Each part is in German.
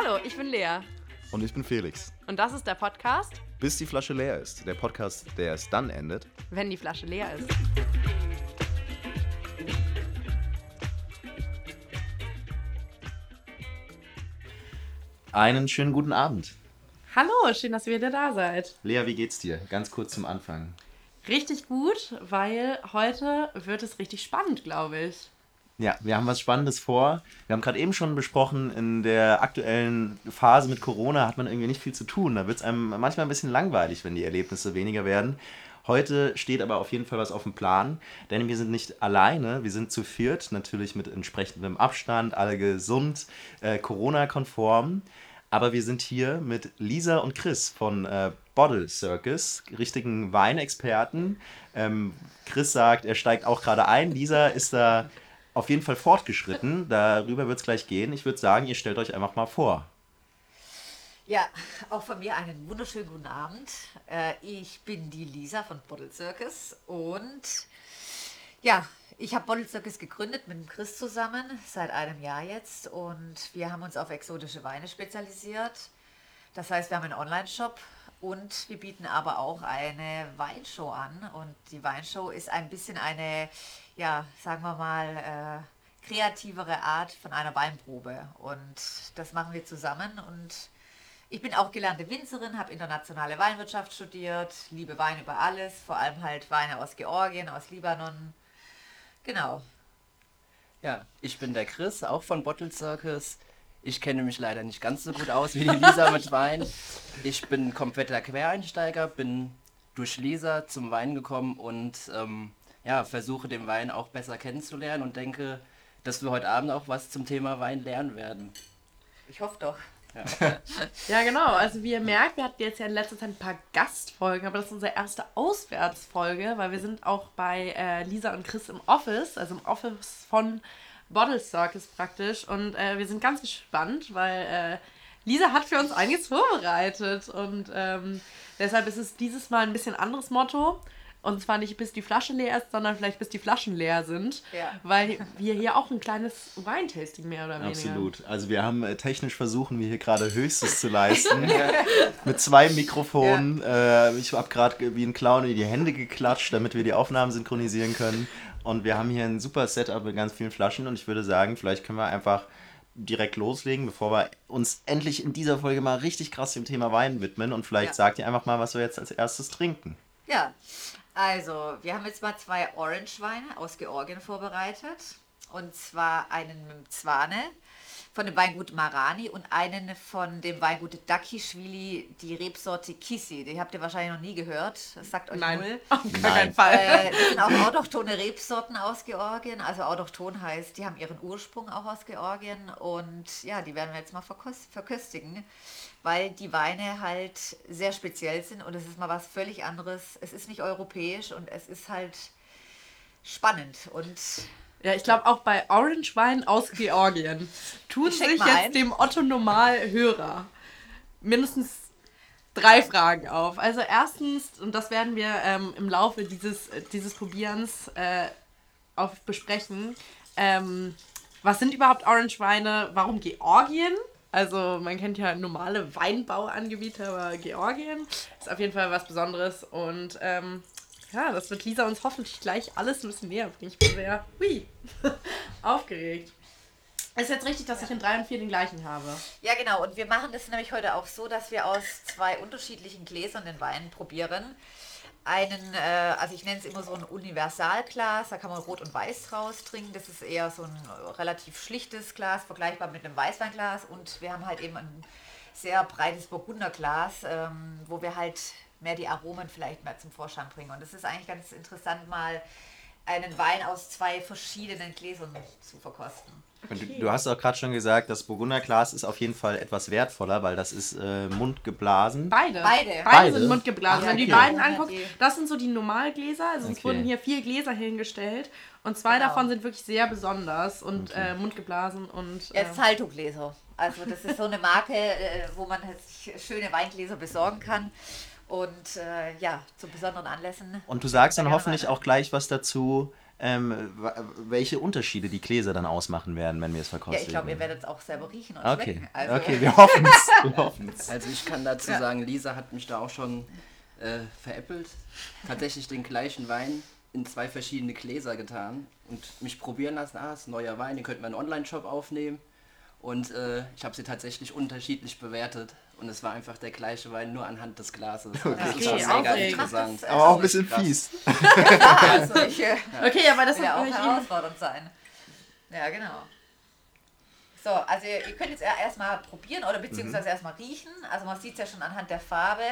Hallo, ich bin Lea. Und ich bin Felix. Und das ist der Podcast, Bis die Flasche leer ist. Der Podcast, der es dann endet. wenn die Flasche leer ist. Einen schönen guten Abend. Hallo, schön, dass ihr wieder da seid. Lea, wie geht's dir? Ganz kurz zum Anfang. Richtig gut, weil heute wird es richtig spannend, glaube ich. Ja, wir haben was Spannendes vor. Wir haben gerade eben schon besprochen, in der aktuellen Phase mit Corona hat man irgendwie nicht viel zu tun. Da wird es einem manchmal ein bisschen langweilig, wenn die Erlebnisse weniger werden. Heute steht aber auf jeden Fall was auf dem Plan, denn wir sind nicht alleine, wir sind zu viert, natürlich mit entsprechendem Abstand, alle gesund, äh, Corona-konform. Aber wir sind hier mit Lisa und Chris von äh, Bottle Circus, richtigen Weinexperten. Ähm, Chris sagt, er steigt auch gerade ein. Lisa ist da auf jeden Fall fortgeschritten. Darüber wird es gleich gehen. Ich würde sagen, ihr stellt euch einfach mal vor. Ja, auch von mir einen wunderschönen guten Abend. Äh, ich bin die Lisa von Bottle Circus und ja, ich habe Bottle Circus gegründet mit dem Chris zusammen seit einem Jahr jetzt und wir haben uns auf exotische Weine spezialisiert. Das heißt, wir haben einen Online-Shop und wir bieten aber auch eine Weinshow an und die Weinshow ist ein bisschen eine, ja, sagen wir mal, äh, kreativere Art von einer Weinprobe und das machen wir zusammen und ich bin auch gelernte Winzerin, habe internationale Weinwirtschaft studiert, liebe Wein über alles, vor allem halt Weine aus Georgien, aus Libanon. Genau. Ja, ich bin der Chris, auch von Bottle Circus. Ich kenne mich leider nicht ganz so gut aus wie die Lisa mit Wein. Ich bin kompletter Quereinsteiger, bin durch Lisa zum Wein gekommen und ähm, ja, versuche den Wein auch besser kennenzulernen und denke, dass wir heute Abend auch was zum Thema Wein lernen werden. Ich hoffe doch. Ja, genau. Also wie ihr merkt, wir hatten jetzt ja in letzter Zeit ein paar Gastfolgen, aber das ist unsere erste Auswärtsfolge, weil wir sind auch bei äh, Lisa und Chris im Office, also im Office von Bottle Circus praktisch. Und äh, wir sind ganz gespannt, weil äh, Lisa hat für uns einiges vorbereitet. Und ähm, deshalb ist es dieses Mal ein bisschen anderes Motto. Und zwar nicht bis die Flasche leer ist, sondern vielleicht bis die Flaschen leer sind. Ja. Weil wir hier auch ein kleines Weintasting mehr oder weniger. Absolut. Also wir haben äh, technisch versuchen wir hier gerade Höchstes zu leisten. Mit zwei Mikrofonen. Äh, ich habe gerade wie ein Clown in die Hände geklatscht, damit wir die Aufnahmen synchronisieren können. Und wir haben hier ein super Setup mit ganz vielen Flaschen. Und ich würde sagen, vielleicht können wir einfach direkt loslegen, bevor wir uns endlich in dieser Folge mal richtig krass dem Thema Wein widmen. Und vielleicht Ja. sagt ihr einfach mal, was wir jetzt als erstes trinken. Ja, also wir haben jetzt mal zwei Orange-Weine aus Georgien vorbereitet. Und zwar einen mit Zwane von dem Weingut Marani und einen von dem Weingut Dakischwili, die Rebsorte Kisi. Die habt ihr wahrscheinlich noch nie gehört. Das sagt euch Nein, null. auf gar keinen Fall. Äh, das sind auch autochtone Rebsorten aus Georgien. Also autochton heißt, die haben ihren Ursprung auch aus Georgien. Und ja, die werden wir jetzt mal verköstigen, weil die Weine halt sehr speziell sind und es ist mal was völlig anderes. Es ist nicht europäisch und es ist halt spannend. Und Ja, ich glaube auch bei Orange Wein aus Georgien tun sich jetzt ein. dem Otto Normal-Hörer mindestens drei Fragen auf. Also erstens, und das werden wir ähm, im Laufe dieses, äh, dieses Probierens äh, auf besprechen, ähm, was sind überhaupt Orange Weine? Warum Georgien? Also man kennt ja normale Weinbauanbieter, aber Georgien ist auf jeden Fall was Besonderes und ähm, ja, das wird Lisa uns hoffentlich gleich alles ein bisschen näher bringen. Ich bin sehr hui, aufgeregt. Ist jetzt richtig, dass ich in drei und vier den gleichen habe. ja, genau. Und wir machen das nämlich heute auch so, dass wir aus zwei unterschiedlichen Gläsern den Wein probieren. Einen, äh, also ich nenne es immer so ein Universalglas, da kann man Rot und Weiß draus trinken. Das ist eher so ein relativ schlichtes Glas, vergleichbar mit einem Weißweinglas. Und wir haben halt eben ein sehr breites Burgunderglas, ähm, wo wir halt mehr die Aromen vielleicht mehr zum Vorschein bringen. Und es ist eigentlich ganz interessant, mal einen Wein aus zwei verschiedenen Gläsern zu verkosten. Und du, du hast auch gerade schon gesagt, das Burgunderglas ist auf jeden Fall etwas wertvoller, weil das ist äh, mundgeblasen. Beide. Beide. Beide, Beide? sind mundgeblasen. Ah, Wenn du die okay. beiden Ja, anguckst, das sind so die Normalgläser. Also es Okay. wurden hier vier Gläser hingestellt und zwei Genau. davon sind wirklich sehr besonders und äh, mundgeblasen und Ja, äh, Salto-Gläser. Also das ist so eine Marke, äh, wo man halt sich schöne Weingläser besorgen kann. Und äh, ja, zu besonderen Anlässen. Und du sagst dann hoffentlich auch gleich was dazu, ähm, welche Unterschiede die Gläser dann ausmachen werden, wenn wir es Ja, verkostigen. ich glaube, ihr werdet es auch selber riechen und Okay, schmecken. Also, okay, wir hoffen es. Also ich kann dazu Ja. sagen, Lisa hat mich da auch schon äh, veräppelt. Tatsächlich den gleichen Wein in zwei verschiedene Gläser getan und mich probieren lassen. Ah, ist ein neuer Wein, den könnten wir in einen Online-Shop aufnehmen. Und äh, ich habe sie tatsächlich unterschiedlich bewertet. Und es war einfach der gleiche Wein, nur anhand des Glases. Also das Okay, ist schon mega interessant. Das- Aber auch ein bisschen Krass. fies. also ich äh, Okay, aber das will ja auch herausfordernd sein. Ja, genau. So, also ihr ihr könnt jetzt erstmal probieren oder beziehungsweise Mhm. erstmal riechen. Also man sieht es ja schon anhand der Farbe.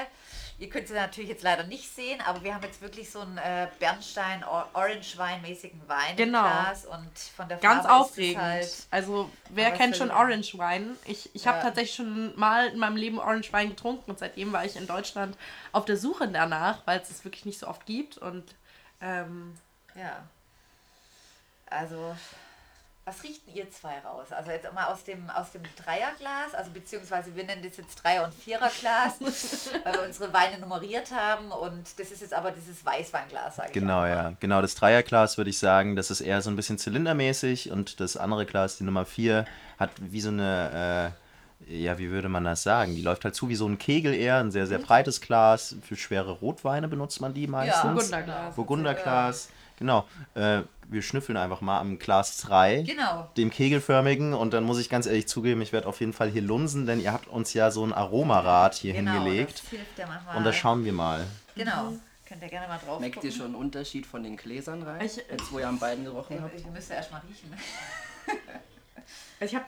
Ihr könnt es natürlich jetzt leider nicht sehen, aber wir haben jetzt wirklich so einen äh, Bernstein Or- Orange Wein-mäßigen Wein Genau. im Glas und von der ganz Farbe aufregend. ist es halt also, wer kennt schon Orange Wein? Ich, ich habe Ja. tatsächlich schon mal in meinem Leben Orange Wein getrunken und seitdem war ich in Deutschland auf der Suche danach, weil es es wirklich nicht so oft gibt. Und ähm, Ja. Also, was riecht denn ihr zwei raus? Also jetzt mal aus dem, aus dem Dreierglas, also beziehungsweise wir nennen das jetzt Dreier- und Viererglas, weil wir unsere Weine nummeriert haben und das ist jetzt aber dieses Weißweinglas, sage ich Genau, auch mal. ja. Genau, das Dreierglas würde ich sagen, das ist eher so ein bisschen zylindermäßig und das andere Glas, die Nummer 4, hat wie so eine, äh, ja, wie würde man das sagen? Die läuft halt zu wie so ein Kegel eher, ein sehr, sehr breites Glas. Für schwere Rotweine benutzt man die meistens. Burgunderglas. Burgunderglas. Genau. Äh, wir schnüffeln einfach mal am Glas 3. Genau. Dem kegelförmigen und dann muss ich ganz ehrlich zugeben, ich werde auf jeden Fall hier lunsen, denn ihr habt uns ja so ein Aromarad hier Genau, hingelegt. das hilft ja manchmal. Und da schauen wir mal. Genau. Könnt ihr gerne mal drauf Merkt ihr gucken. schon einen Unterschied von den Gläsern rein? Ich- jetzt wo ihr am beiden gerochen habt? Ich, ich müsste erst mal riechen. ich habe,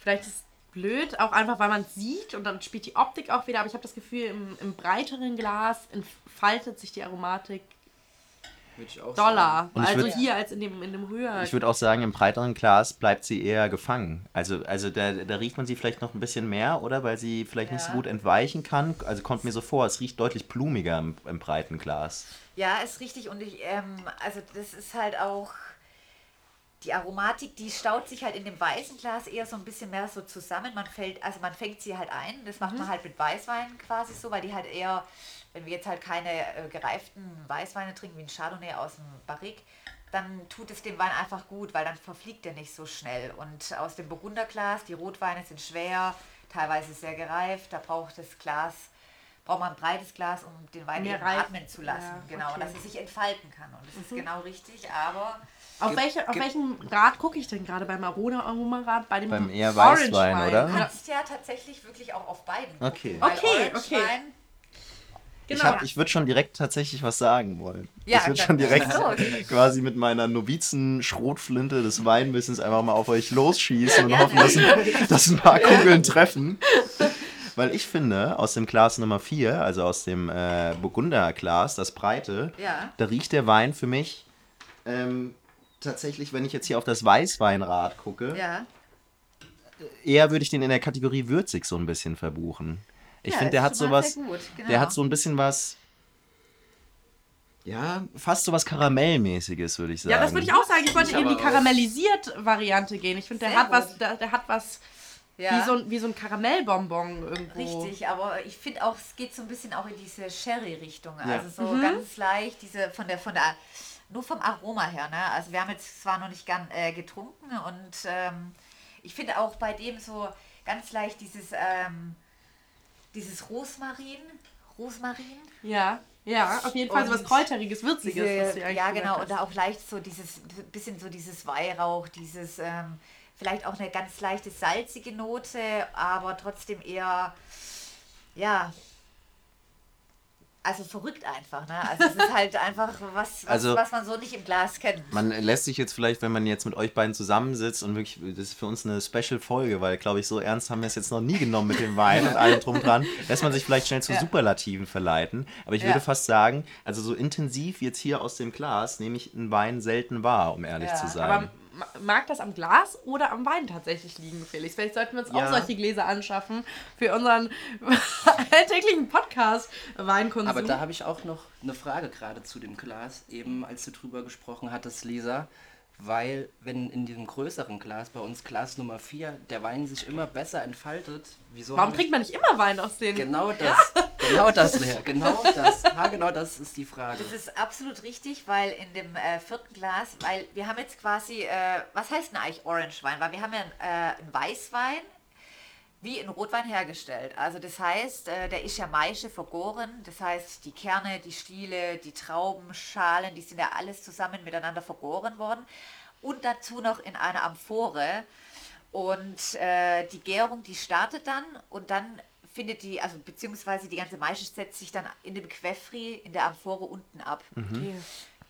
vielleicht ist es blöd, auch einfach, weil man sieht und dann spielt die Optik auch wieder, aber ich habe das Gefühl, im, im breiteren Glas entfaltet sich die Aromatik Würde ich auch doller. Und ich Also würd- hier als in dem, in dem höher. Ich würde auch sagen, im breiteren Glas bleibt sie eher gefangen. Also, also da, da riecht man sie vielleicht noch ein bisschen mehr, oder? Weil sie vielleicht nicht so Ja. gut entweichen kann. Also kommt mir so vor, es riecht deutlich blumiger im, im breiten Glas. Ja, ist richtig. Und ich, ähm, also das ist halt auch die Aromatik, die staut sich halt in dem weißen Glas eher so ein bisschen mehr so zusammen. Man fällt, also man fängt sie halt ein. Das macht man halt mit Weißwein quasi so, weil die halt eher, wenn wir jetzt halt keine äh, gereiften Weißweine trinken, wie ein Chardonnay aus dem Barrique, dann tut es dem Wein einfach gut, weil dann verfliegt er nicht so schnell. Und aus dem Burgunderglas, die Rotweine sind schwer, teilweise sehr gereift, da braucht das Glas, braucht man ein breites Glas, um den Wein Mehr atmen zu lassen. Ja, genau, okay. und dass es sich entfalten kann. Und das ist genau richtig, aber Auf, welche, auf gibt- welchem Rad gucke ich denn gerade? Beim Arona Aromarad? Bei dem Beim eher Orange Weißwein, Wein. oder? du Ja, kannst ja tatsächlich wirklich auch auf beiden gucken. Okay. Okay, okay. Ich, genau. hab- ich würde schon direkt tatsächlich was sagen wollen. Ja, ich würde schon direkt so, quasi mit meiner Novizen-Schrotflinte des Weinwissens einfach mal auf euch losschießen und Ja, hoffen, dass ein, dass ein paar Kugeln treffen. Weil ich finde, aus dem Glas Nummer 4, also aus dem äh, Burgunderglas, das breite, Ja. da riecht der Wein für mich ähm, tatsächlich, wenn ich jetzt hier auf das Weißweinrad gucke, Ja. eher würde ich den in der Kategorie würzig so ein bisschen verbuchen. Ich Ja, finde, der hat sowas, gut, genau. der hat so ein bisschen was, ja, fast so was Karamellmäßiges, würde ich sagen. Ja, das würde ich auch sagen. Ich wollte Ich eben die karamellisiert Variante gehen. Ich finde, der hat was, der, der hat was ja. wie, so, ein- wie so ein Karamellbonbon irgendwo. Richtig, aber ich finde auch, es geht so ein bisschen auch in diese Sherry-Richtung. Ja. Also so ganz leicht, diese von der, von der, nur vom Aroma her, ne? Also wir haben jetzt zwar noch nicht gern, äh, getrunken und ähm, ich finde auch bei dem so ganz leicht dieses, ähm, dieses Rosmarin, Rosmarin. Ja, ja, auf jeden Fall so was Kräuteriges, Würziges. Diese, ja, genau, und auch leicht so dieses, bisschen so dieses Weihrauch, dieses, ähm, vielleicht auch eine ganz leichte salzige Note, aber trotzdem eher, ja, also verrückt einfach, ne? Also es ist halt einfach was, was, Also- was man so nicht im Glas kennt. Man lässt sich jetzt vielleicht, wenn man jetzt mit euch beiden zusammensitzt und wirklich, das ist für uns eine Special-Folge, weil, glaube ich, so ernst haben wir es jetzt noch nie genommen mit dem Wein und allem drum dran, lässt man sich vielleicht schnell zu Ja. Superlativen verleiten. Aber ich Ja. würde fast sagen, also so intensiv jetzt hier aus dem Glas nehme ich einen Wein selten wahr, um ehrlich Ja. zu sein. Aber mag das am Glas oder am Wein tatsächlich liegen, Felix? Vielleicht sollten wir uns Ja. auch solche Gläser anschaffen für unseren alltäglichen Podcast Weinkonsum. Aber da habe ich auch noch eine Frage gerade zu dem Glas, eben als du drüber gesprochen hattest, Lisa. Weil, wenn in diesem größeren Glas, bei uns Glas Nummer 4, der Wein sich immer besser entfaltet, wieso Warum trinkt man nicht immer Wein aus den... Genau das. Genau das, Lea. Genau das. Ja, genau das ist die Frage. Das ist absolut richtig, weil in dem äh, vierten Glas, weil wir haben jetzt quasi, äh, was heißt denn eigentlich Orange Wein? Weil wir haben ja äh, einen Weißwein wie in Rotwein hergestellt. Also das heißt, äh, der ist ja Maische vergoren. Das heißt, die Kerne, die Stiele, die Trauben, Schalen, die sind ja alles zusammen miteinander vergoren worden. Und dazu noch in einer Amphore. Und äh, die Gärung, die startet dann und dann findet die, also beziehungsweise die ganze Maische setzt sich dann in dem Queffri in der Amphore unten ab. Okay.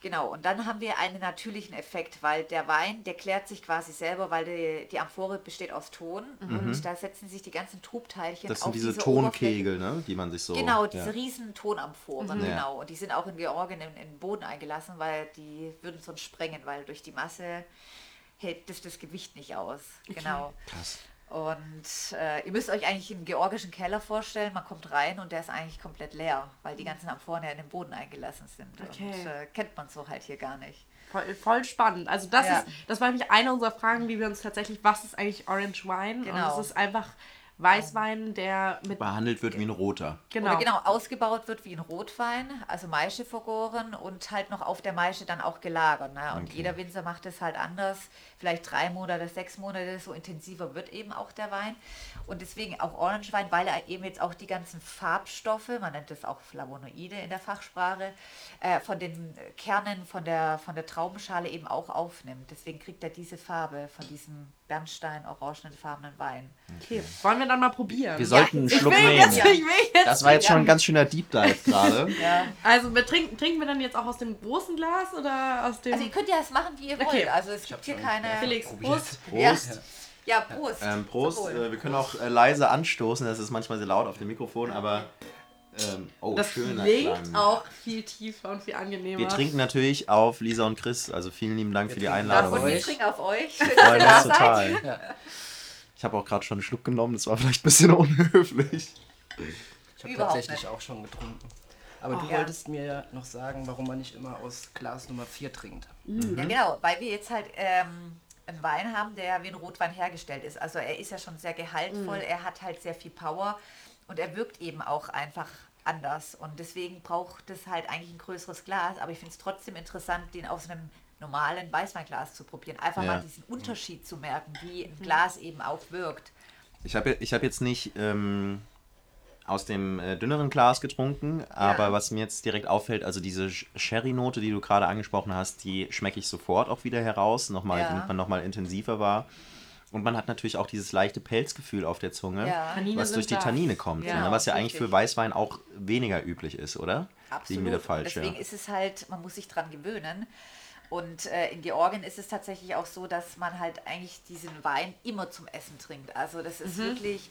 Genau, und dann haben wir einen natürlichen Effekt, weil der Wein, der klärt sich quasi selber, weil die, die Amphore besteht aus Ton und da setzen sich die ganzen Trubteilchen Das auf sind diese diese Tonkegel, ne? die man sich so. Genau, ja. diese riesen Tonamphoren, Ja. genau. Und die sind auch in Georgien in, in den Boden eingelassen, weil die würden sonst sprengen, weil durch die Masse hält das das Gewicht nicht aus. Genau. Krass. Und äh, ihr müsst euch eigentlich einen georgischen Keller vorstellen. Man kommt rein und der ist eigentlich komplett leer, weil die ganzen Amphoren ja in den Boden eingelassen sind. Okay. Und äh, kennt man so halt hier gar nicht. Voll, voll spannend. Also das Ja. ist, das war nämlich eine unserer Fragen, wie wir uns tatsächlich, was ist eigentlich Orange Wine? Genau. Und es ist einfach Weißwein, der mit Behandelt wird wie ein roter. genau, Oder genau ausgebaut wird wie ein Rotwein, also Maische vergoren und halt noch auf der Maische dann auch gelagert. Ne? Und Okay. jeder Winzer macht es halt anders. Vielleicht drei Monate, sechs Monate, so intensiver wird eben auch der Wein. Und deswegen auch Orangewein, weil er eben jetzt auch die ganzen Farbstoffe, man nennt es auch Flavonoide in der Fachsprache, äh, von den Kernen, von der, von der Traubenschale eben auch aufnimmt. Deswegen kriegt er diese Farbe von diesem Bernstein-orangenfarbenen Wein. okay. Wollen wir dann mal probieren? Wir sollten einen ich Schluck will nehmen. jetzt, ich will jetzt. Das war jetzt schon ein ganz schöner Deep Dive gerade. Ja. Also wir trinken, trinken wir dann jetzt auch aus dem großen Glas oder aus dem Also ihr könnt ja das machen, wie ihr Okay. wollt. Also es gibt hier keine... Felix. Prost? Prost. Ja, Prost. Ähm, Prost. Äh, wir können auch äh, leise anstoßen, das ist manchmal sehr laut auf dem Mikrofon, aber. Ähm, oh, Das schöner klingt Klang. auch viel tiefer und viel angenehmer. Wir trinken natürlich auf Lisa und Chris, also vielen lieben Dank Wir für die Einladung. Und wir trinken auf euch. Schön, freuen uns total. Ja. Ich habe auch gerade schon einen Schluck genommen, das war vielleicht ein bisschen unhöflich. Ich habe tatsächlich nicht. auch schon getrunken. Aber du ja. wolltest mir ja noch sagen, warum man nicht immer aus Glas Nummer 4 trinkt. Ja, genau, weil wir jetzt halt ähm, einen Wein haben, der wie ein Rotwein hergestellt ist. Also er ist ja schon sehr gehaltvoll, er hat halt sehr viel Power und er wirkt eben auch einfach anders. Und deswegen braucht es halt eigentlich ein größeres Glas. Aber ich finde es trotzdem interessant, den aus einem normalen Weißweinglas zu probieren. Einfach Ja. mal diesen Unterschied zu merken, wie ein Glas eben auch wirkt. Ich habe ich hab jetzt nicht ähm, aus dem äh, dünneren Glas getrunken, aber was mir jetzt direkt auffällt, also diese Sherry-Note, die du gerade angesprochen hast, die schmecke ich sofort auch wieder heraus, nochmal, Ja. damit man nochmal intensiver war. Und man hat natürlich auch dieses leichte Pelzgefühl auf der Zunge, Ja. Was durch die da. Tannine kommt, Ja, ne? was ja eigentlich für Weißwein auch weniger üblich ist, oder? Absolut. Liegen falsch, Deswegen ja. ist es halt, man muss sich dran gewöhnen. Und äh, in Georgien ist es tatsächlich auch so, dass man halt eigentlich diesen Wein immer zum Essen trinkt. Also das Mhm. ist wirklich,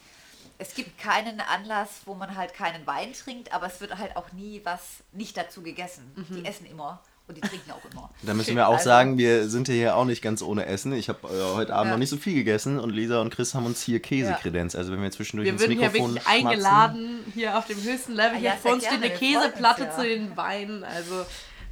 es gibt keinen Anlass, wo man halt keinen Wein trinkt, aber es wird halt auch nie was nicht dazu gegessen. Mhm. Die essen immer und die trinken auch immer. Da müssen wir auch Also- sagen, wir sind hier auch nicht ganz ohne Essen. Ich habe äh, heute Abend Ja. noch nicht so viel gegessen und Lisa und Chris haben uns hier Käse kredenzt. Also wenn wir zwischendurch Wir ins würden hier Mikrofon wirklich schmatzen, eingeladen, hier auf dem höchsten Level. Ah Hier ja, vor sehr uns steht eine wir Käseplatte ja. zu den Weinen. Also,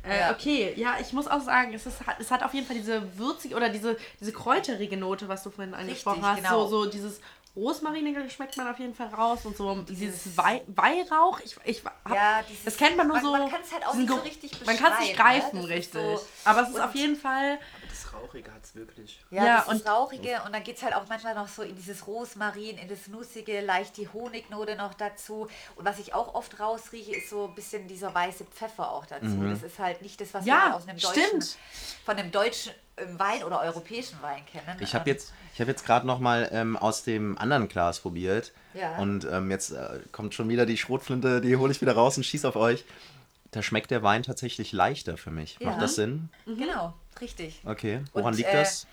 äh, Ja. okay, ja, ich muss auch sagen, es, ist, es hat auf jeden Fall diese würzige oder diese, diese kräuterige Note, was du vorhin angesprochen hast. genau. So, so dieses Rosmarine schmeckt man auf jeden Fall raus und so dieses Wei Weihrauch. Ich, ich hab, Ja, dieses- das kennt man nur man- so. man kann's halt auch nicht so richtig Man kann es nicht ne? greifen, ist richtig. so- Aber es ist auf jeden Fall. Das Rauchige hat es wirklich. Ja, Ja, das und- Rauchige und dann geht es halt auch manchmal noch so in dieses Rosmarin, in das Nussige, leicht die Honignote noch dazu. Und was ich auch oft rausrieche, ist so ein bisschen dieser weiße Pfeffer auch dazu. Das ist halt nicht das, was Ja, wir aus einem deutschen, stimmt. von einem deutschen ähm, Wein oder europäischen Wein kennen. Ich habe Und- jetzt, ich hab jetzt gerade noch mal ähm, aus dem anderen Glas probiert. Ja. Und ähm, jetzt äh, kommt schon wieder die Schrotflinte, die hole ich wieder raus und schieße auf euch. Da schmeckt der Wein tatsächlich leichter für mich. Ja. Macht das Sinn? Genau, richtig. Okay. Woran Und, liegt äh, das?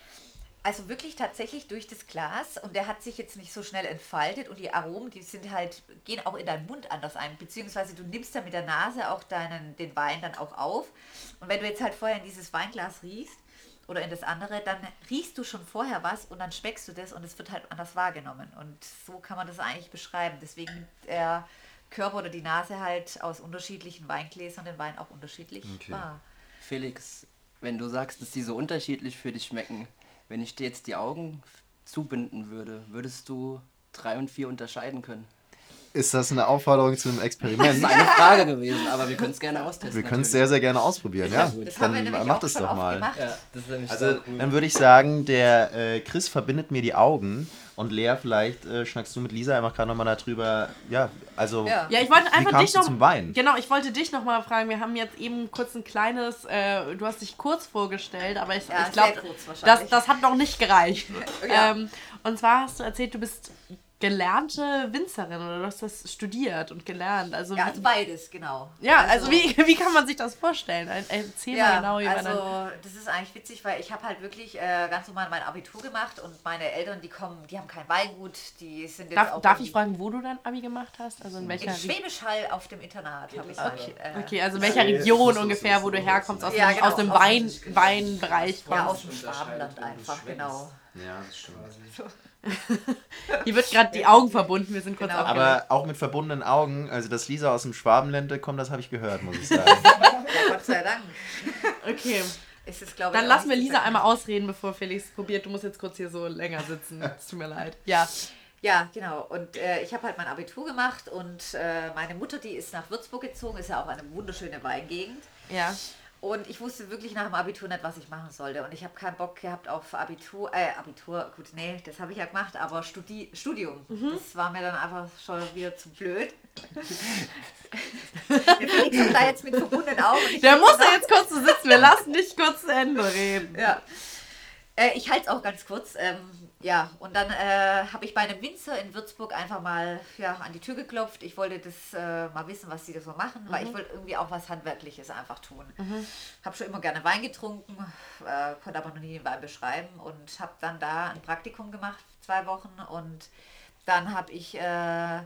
Also wirklich tatsächlich durch das Glas und der hat sich jetzt nicht so schnell entfaltet und die Aromen, die sind halt, gehen auch in deinen Mund anders ein, beziehungsweise du nimmst dann mit der Nase auch deinen, den Wein dann auch auf und wenn du jetzt halt vorher in dieses Weinglas riechst oder in das andere, dann riechst du schon vorher was und dann schmeckst du das und es wird halt anders wahrgenommen und so kann man das eigentlich beschreiben. Deswegen nimmt der Körper oder die Nase halt aus unterschiedlichen Weingläsern den Wein auch unterschiedlich Okay. wahr. Felix, wenn du sagst, dass die so unterschiedlich für dich schmecken, wenn ich dir jetzt die Augen zubinden würde, würdest du drei und vier unterscheiden können? Ist das eine Aufforderung zu einem Das Experiment? ist eine Frage gewesen, aber wir können es gerne austesten. Wir können es sehr, sehr gerne ausprobieren, ja. Das haben wir Dann macht es doch mal. Ja, das Also, so cool. dann würde ich sagen, der äh, Chris verbindet mir die Augen und Lea, vielleicht äh, schnackst du mit Lisa einfach gerade nochmal darüber. Ja, also, Ja. Ja, ich wollte einfach dich noch. zum Wein? Genau, ich wollte dich noch mal fragen. Wir haben jetzt eben kurz ein kleines. Äh, du hast dich kurz vorgestellt, aber ich, Ja, ich glaube, das, das hat noch nicht gereicht. Ja. ähm, und zwar hast du erzählt, du bist gelernte Winzerin oder du hast das studiert und gelernt. Also, Ja, also beides, genau. ja, also, wie, wie kann man sich das vorstellen? Erzähl mal Ja, genau, wie man dann. also das ist eigentlich witzig, weil ich habe halt wirklich äh, ganz normal mein Abitur gemacht und meine Eltern, die kommen, die haben kein Weingut, die sind jetzt Darf, auch darf ich fragen, wo du dein Abi gemacht hast? Also in welcher in Schwäbisch Hall auf dem Internat habe ich Okay, äh, okay, also in welcher Region ungefähr, wo du herkommst, aus Ja, dem, genau, aus dem Wein, Weinbereich ja, kommst. aus dem Schwabenland einfach, genau. Ja, das stimmt. Hier wird gerade die Augen verbunden, wir sind kurz Genau. Aber auch mit verbundenen Augen, also dass Lisa aus dem Schwabenländle kommt, das habe ich gehört, muss ich sagen. Ja, Gott sei Dank. Okay, Ist es, glaube ich, dann lassen wir Lisa einmal ausreden, bevor Felix probiert. Du musst jetzt kurz hier so länger sitzen. Es tut mir leid. Ja. Ja, genau. Und äh, ich habe halt mein Abitur gemacht und äh, meine Mutter, die ist nach Würzburg gezogen, ist ja auch eine wunderschöne Weingegend. Ja. Und ich wusste wirklich nach dem Abitur nicht, was ich machen sollte. Und ich habe keinen Bock gehabt auf Abitur, äh, Abitur, gut, nee, das habe ich ja gemacht, aber Studi Studium. Mhm. Das war mir dann einfach schon wieder zu blöd. Der Felix ist da jetzt mit verbundenen Augen. Der muss ja jetzt kurz so sitzen. Wir lassen dich kurz zu Ende reden. Ja. Äh, ich halte es auch ganz kurz. Ähm, ja, und dann äh, habe ich bei einem Winzer in Würzburg einfach mal ja, an die Tür geklopft. Ich wollte das äh, mal wissen, was sie da so machen, weil ich wollte irgendwie auch was Handwerkliches einfach tun. Habe schon immer gerne Wein getrunken, äh, konnte aber noch nie den Wein beschreiben und habe dann da ein Praktikum gemacht, zwei Wochen. Und dann habe ich äh,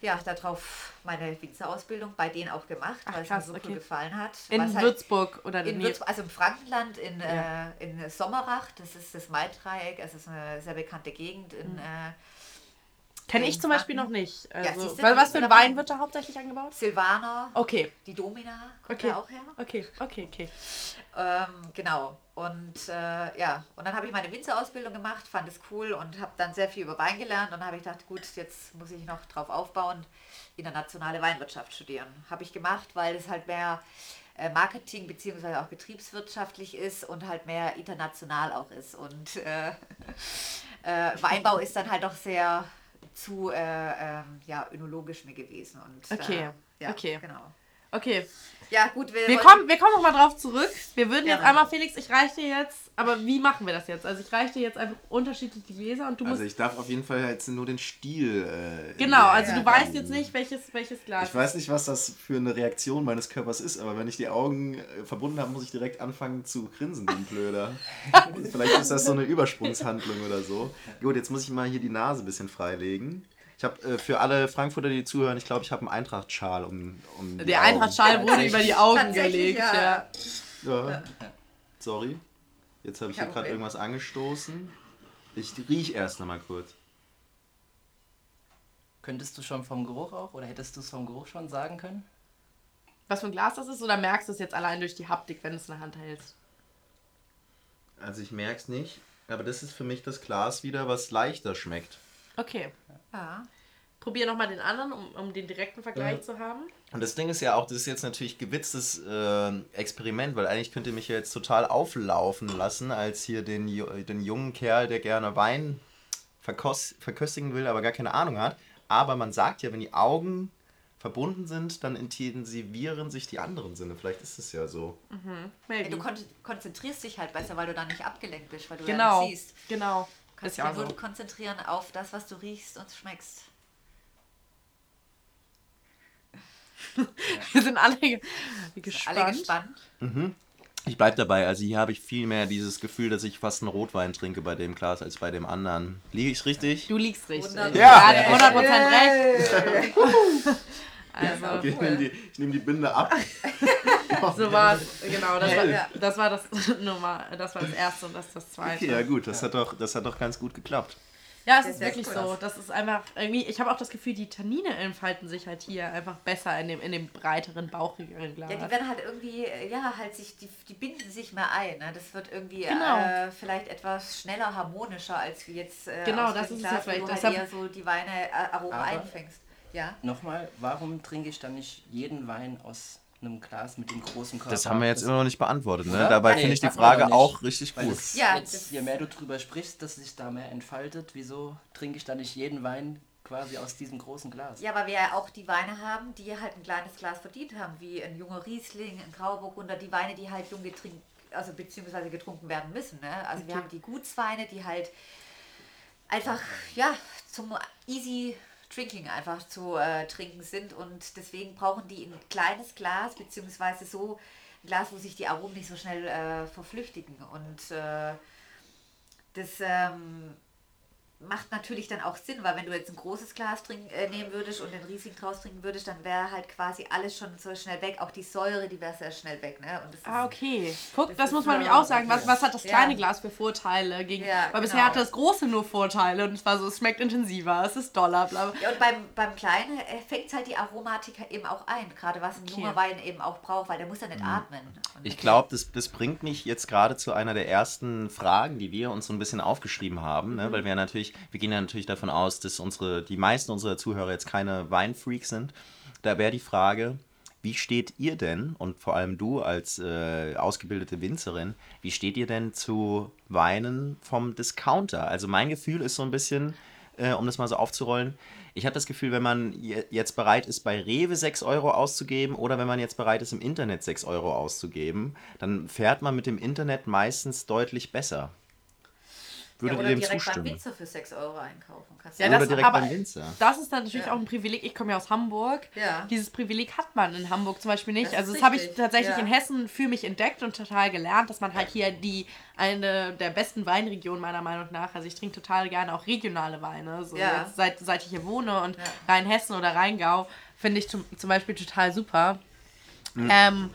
ja, darauf meine Winzerausbildung bei denen auch gemacht, Ach, weil es krass, mir so okay. cool gefallen hat. In halt- Würzburg oder in nee. Würzburg, also im Frankenland, in, Ja. äh, in Sommerach, das ist das Maildreieck, also es ist eine sehr bekannte Gegend in, Mhm. äh, Kenne ich zum Beispiel noch nicht. Also, du, weil, was für ein Wein wird da hauptsächlich angebaut? Silvaner, Okay, die Domina kommt okay. da auch her. Okay, okay, okay. Ähm, genau. Und äh, ja, und dann habe ich meine Winzerausbildung gemacht, fand es cool und habe dann sehr viel über Wein gelernt und habe ich gedacht, gut, jetzt muss ich noch drauf aufbauen, internationale Weinwirtschaft studieren. Habe ich gemacht, weil es halt mehr äh, Marketing beziehungsweise auch betriebswirtschaftlich ist und halt mehr international auch ist. Und äh, äh, Weinbau ist dann halt auch sehr zu äh, ähm, ja, önologisch mir gewesen. Und, Okay, ja, okay. Genau. Okay, Ja, gut, wir, wir kommen, wir kommen nochmal drauf zurück. Wir würden jetzt Gerne. einmal, Felix, ich reiche dir jetzt, aber wie machen wir das jetzt? Also ich reiche dir jetzt einfach unterschiedliche Gläser und du Also musst... ich darf auf jeden Fall jetzt nur den Stil. Äh, Genau, also du weißt jetzt nicht, welches, welches Glas. Ich weiß nicht, was das für eine Reaktion meines Körpers ist, aber wenn ich die Augen äh, verbunden habe, muss ich direkt anfangen zu grinsen, den Blöder. Vielleicht ist das so eine Übersprungshandlung oder so. Gut, jetzt muss ich mal hier die Nase ein bisschen freilegen. Ich habe äh, für alle Frankfurter, die zuhören, ich glaube, ich habe einen Eintracht-Schal um, um die Der. Eintrachtschal wurde über die Augen gelegt. ja. Ja. Ja. Sorry. Jetzt habe ich Kein hier gerade irgendwas angestoßen. Ich riech erst noch mal kurz. Könntest du schon vom Geruch auch oder hättest du es vom Geruch schon sagen können? Was für ein Glas das ist oder merkst du es jetzt allein durch die Haptik, wenn du es in der Hand hältst? Also ich merke es nicht, aber das ist für mich das Glas wieder, was leichter schmeckt. Okay. Ja. Probier nochmal den anderen, um, um den direkten Vergleich Ja. zu haben. Und das Ding ist ja auch, das ist jetzt natürlich gewitztes äh, Experiment, weil eigentlich könnt ihr mich ja jetzt total auflaufen lassen, als hier den, den jungen Kerl, der gerne Wein verkos verköstigen will, aber gar keine Ahnung hat. Aber man sagt ja, wenn die Augen verbunden sind, dann intensivieren sich die anderen Sinne. Vielleicht ist es ja so. Maybe. du kon konzentrierst dich halt besser, weil du dann nicht abgelenkt bist, weil du genau. ja nicht siehst. Genau. Kannst ja dich so. nur konzentrieren auf das, was du riechst und schmeckst. Wir sind alle ge- gespannt. Alle gespannt. Ich bleibe dabei, also hier habe ich viel mehr dieses Gefühl, dass ich fast einen Rotwein trinke bei dem Glas als bei dem anderen. Liege ich richtig? Du liegst richtig. Wunderbar. Ja. Er hat 100% recht. Also, Okay, ich nehme die, nehm die Binde ab. So war es. Genau, das war, Ja. das war das Nummer, das war das erste und das das zweite. Okay, ja gut, das hat doch, das hat doch ganz gut geklappt. Ja, es Ja, ist wirklich cool. so. Das ist einfach irgendwie, ich habe auch das Gefühl, die Tannine entfalten sich halt hier einfach besser in dem, in dem breiteren, bauchigeren Glas. Ja, die werden halt irgendwie, äh, ja, halt sich, die, die binden sich mehr ein. Ne? Das wird irgendwie Genau. äh, vielleicht etwas schneller harmonischer als wie jetzt. Äh, Genau, aus das ist es Glas, ja vielleicht. Wo du halt so die Weine äh, Aroma Aber- einfängst. Ja. Nochmal, warum trinke ich dann nicht jeden Wein aus einem Glas mit dem großen Körper? Das haben wir jetzt immer noch nicht beantwortet. Ne? Oder? Dabei Nee, finde ich die Frage auch richtig Weil gut. das Ja, jetzt, je mehr du drüber sprichst, dass sich da mehr entfaltet, wieso trinke ich dann nicht jeden Wein quasi aus diesem großen Glas? Ja, weil wir ja auch die Weine haben, die halt ein kleines Glas verdient haben, wie ein junger Riesling, ein Grauburgunder, die Weine, die halt jung getrunken, also beziehungsweise getrunken werden müssen. Ne? Also wir haben die Gutsweine, die halt einfach, ja, zum easy drinking einfach zu äh, trinken sind und deswegen brauchen die ein kleines Glas, beziehungsweise so ein Glas, wo sich die Aromen nicht so schnell äh, verflüchtigen. Und äh, das ähm, macht natürlich dann auch Sinn, weil wenn du jetzt ein großes Glas trink, äh, nehmen würdest und den Riesling draus trinken würdest, dann wäre halt quasi alles schon so schnell weg. Auch die Säure, die wäre sehr schnell weg. Ne? Und das ist, Ah, okay. Guck, Das das, muss man nämlich auch sagen. Was, was hat das Ja. kleine Glas für Vorteile? Gegen, Ja, weil bisher genau. hatte das große nur Vorteile und es war so, es schmeckt intensiver, es ist doller, bla bla. Ja, und beim, beim Kleinen äh, fängt halt die Aromatik eben auch ein, gerade was ein Okay. junger Wein eben auch braucht, weil der muss ja nicht atmen. Und Ich glaube, das, das bringt mich jetzt gerade zu einer der ersten Fragen, die wir uns so ein bisschen aufgeschrieben haben, ne? weil wir natürlich, wir gehen ja natürlich davon aus, dass unsere, die meisten unserer Zuhörer jetzt keine Weinfreaks sind. Da wäre die Frage, wie steht ihr denn, und vor allem du als äh, ausgebildete Winzerin, wie steht ihr denn zu Weinen vom Discounter? Also mein Gefühl ist so ein bisschen, äh, um das mal so aufzurollen, ich habe das Gefühl, wenn man je- jetzt bereit ist, bei Rewe 6 Euro auszugeben oder wenn man jetzt bereit ist, im Internet 6 Euro auszugeben, dann fährt man mit dem Internet meistens deutlich besser. Würdet ja, ihr oder dem direkt beim? Winzer für 6 Euro einkaufen. Kannst Ja, du das- oder direkt aber- beim Winzer. Das ist dann natürlich Ja. auch ein Privileg. Ich komme ja aus Hamburg. Ja. Dieses Privileg hat man in Hamburg zum Beispiel nicht. Das also das habe ich tatsächlich ja. in Hessen für mich entdeckt und total gelernt, dass man halt hier die eine der besten Weinregionen meiner Meinung nach. Also ich trinke total gerne auch regionale Weine. So Ja. jetzt, seit, seit ich hier wohne und Ja. Rheinhessen oder Rheingau finde ich zum, zum Beispiel total super. Mhm. Ähm,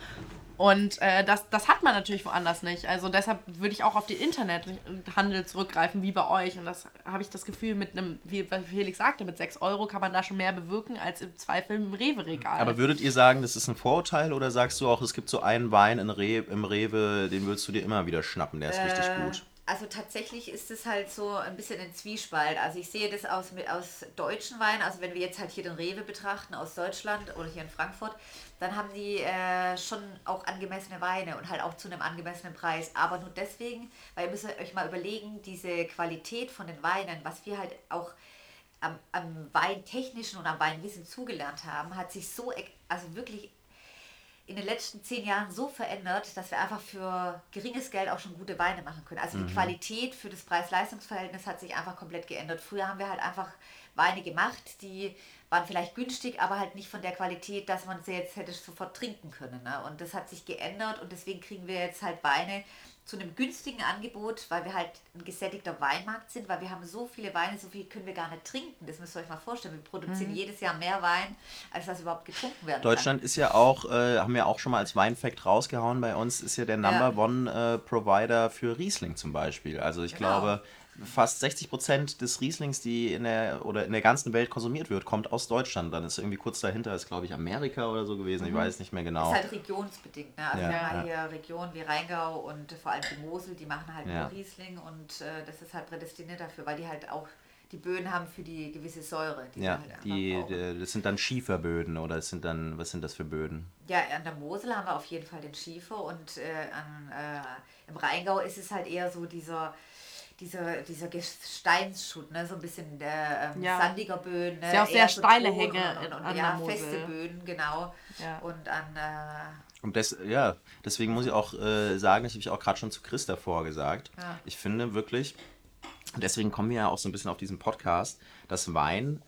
und äh, das, das hat man natürlich woanders nicht. Also deshalb würde ich auch auf den Internethandel zurückgreifen, wie bei euch. Und das habe ich das Gefühl, mit einem, wie Felix sagte, mit 6 Euro kann man da schon mehr bewirken als im Zweifel im Rewe-Regal. Aber würdet ihr sagen, das ist ein Vorurteil oder sagst du auch, es gibt so einen Wein in Re im Rewe, den würdest du dir immer wieder schnappen, der ist richtig Äh, gut? Also tatsächlich ist es halt so ein bisschen ein Zwiespalt. Also ich sehe das aus, aus deutschen Weinen, also wenn wir jetzt halt hier den Rewe betrachten aus Deutschland oder hier in Frankfurt, dann haben die äh, schon auch angemessene Weine und halt auch zu einem angemessenen Preis. Aber nur deswegen, weil ihr müsst euch mal überlegen, diese Qualität von den Weinen, was wir halt auch am, am Weintechnischen und am Weinwissen zugelernt haben, hat sich so, ex- also wirklich in den letzten zehn Jahren so verändert, dass wir einfach für geringes Geld auch schon gute Weine machen können. Also die Qualität für das Preis-Leistungs-Verhältnis hat sich einfach komplett geändert. Früher haben wir halt einfach Weine gemacht, die waren vielleicht günstig, aber halt nicht von der Qualität, dass man sie jetzt hätte sofort trinken können. Ne? Und das hat sich geändert und deswegen kriegen wir jetzt halt Weine zu einem günstigen Angebot, weil wir halt ein gesättigter Weinmarkt sind, weil wir haben so viele Weine, so viel können wir gar nicht trinken. Das müsst ihr euch mal vorstellen. Wir produzieren jedes Jahr mehr Wein, als das überhaupt getrunken werden kann. Deutschland ist ja auch, äh, haben wir auch schon mal als Weinfact rausgehauen bei uns, ist ja der Number One äh, Provider für Riesling zum Beispiel. Also ich Genau. glaube, fast 60 Prozent des Rieslings, die in der oder in der ganzen Welt konsumiert wird, kommt aus Deutschland. Dann ist irgendwie kurz dahinter, ist glaube ich Amerika oder so gewesen. Ich weiß nicht mehr genau. Ist halt regionsbedingt. Ne? Also Ja, wir haben ja. halt hier Regionen wie Rheingau und vor allem die Mosel, die machen halt Ja. nur Riesling und äh, das ist halt prädestiniert dafür, weil die halt auch die Böden haben für die gewisse Säure. Die Ja, halt die, das sind dann Schieferböden oder es sind dann, was sind das für Böden? Ja, an der Mosel haben wir auf jeden Fall den Schiefer und äh, an, äh, im Rheingau ist es halt eher so dieser, dieser, dieser Gesteinsschutt, ne? so ein bisschen der ähm, Ja. sandiger Böden. Ne? Ist ja auch sehr so steile Hänge und, und, an und ja, der Mosel. feste Böden, genau. Ja. Und an äh, Und das, ja, deswegen muss ich auch äh, sagen, das habe ich auch gerade schon zu Chris davor gesagt. Ja. Ich finde wirklich, deswegen kommen wir ja auch so ein bisschen auf diesen Podcast, dass Wein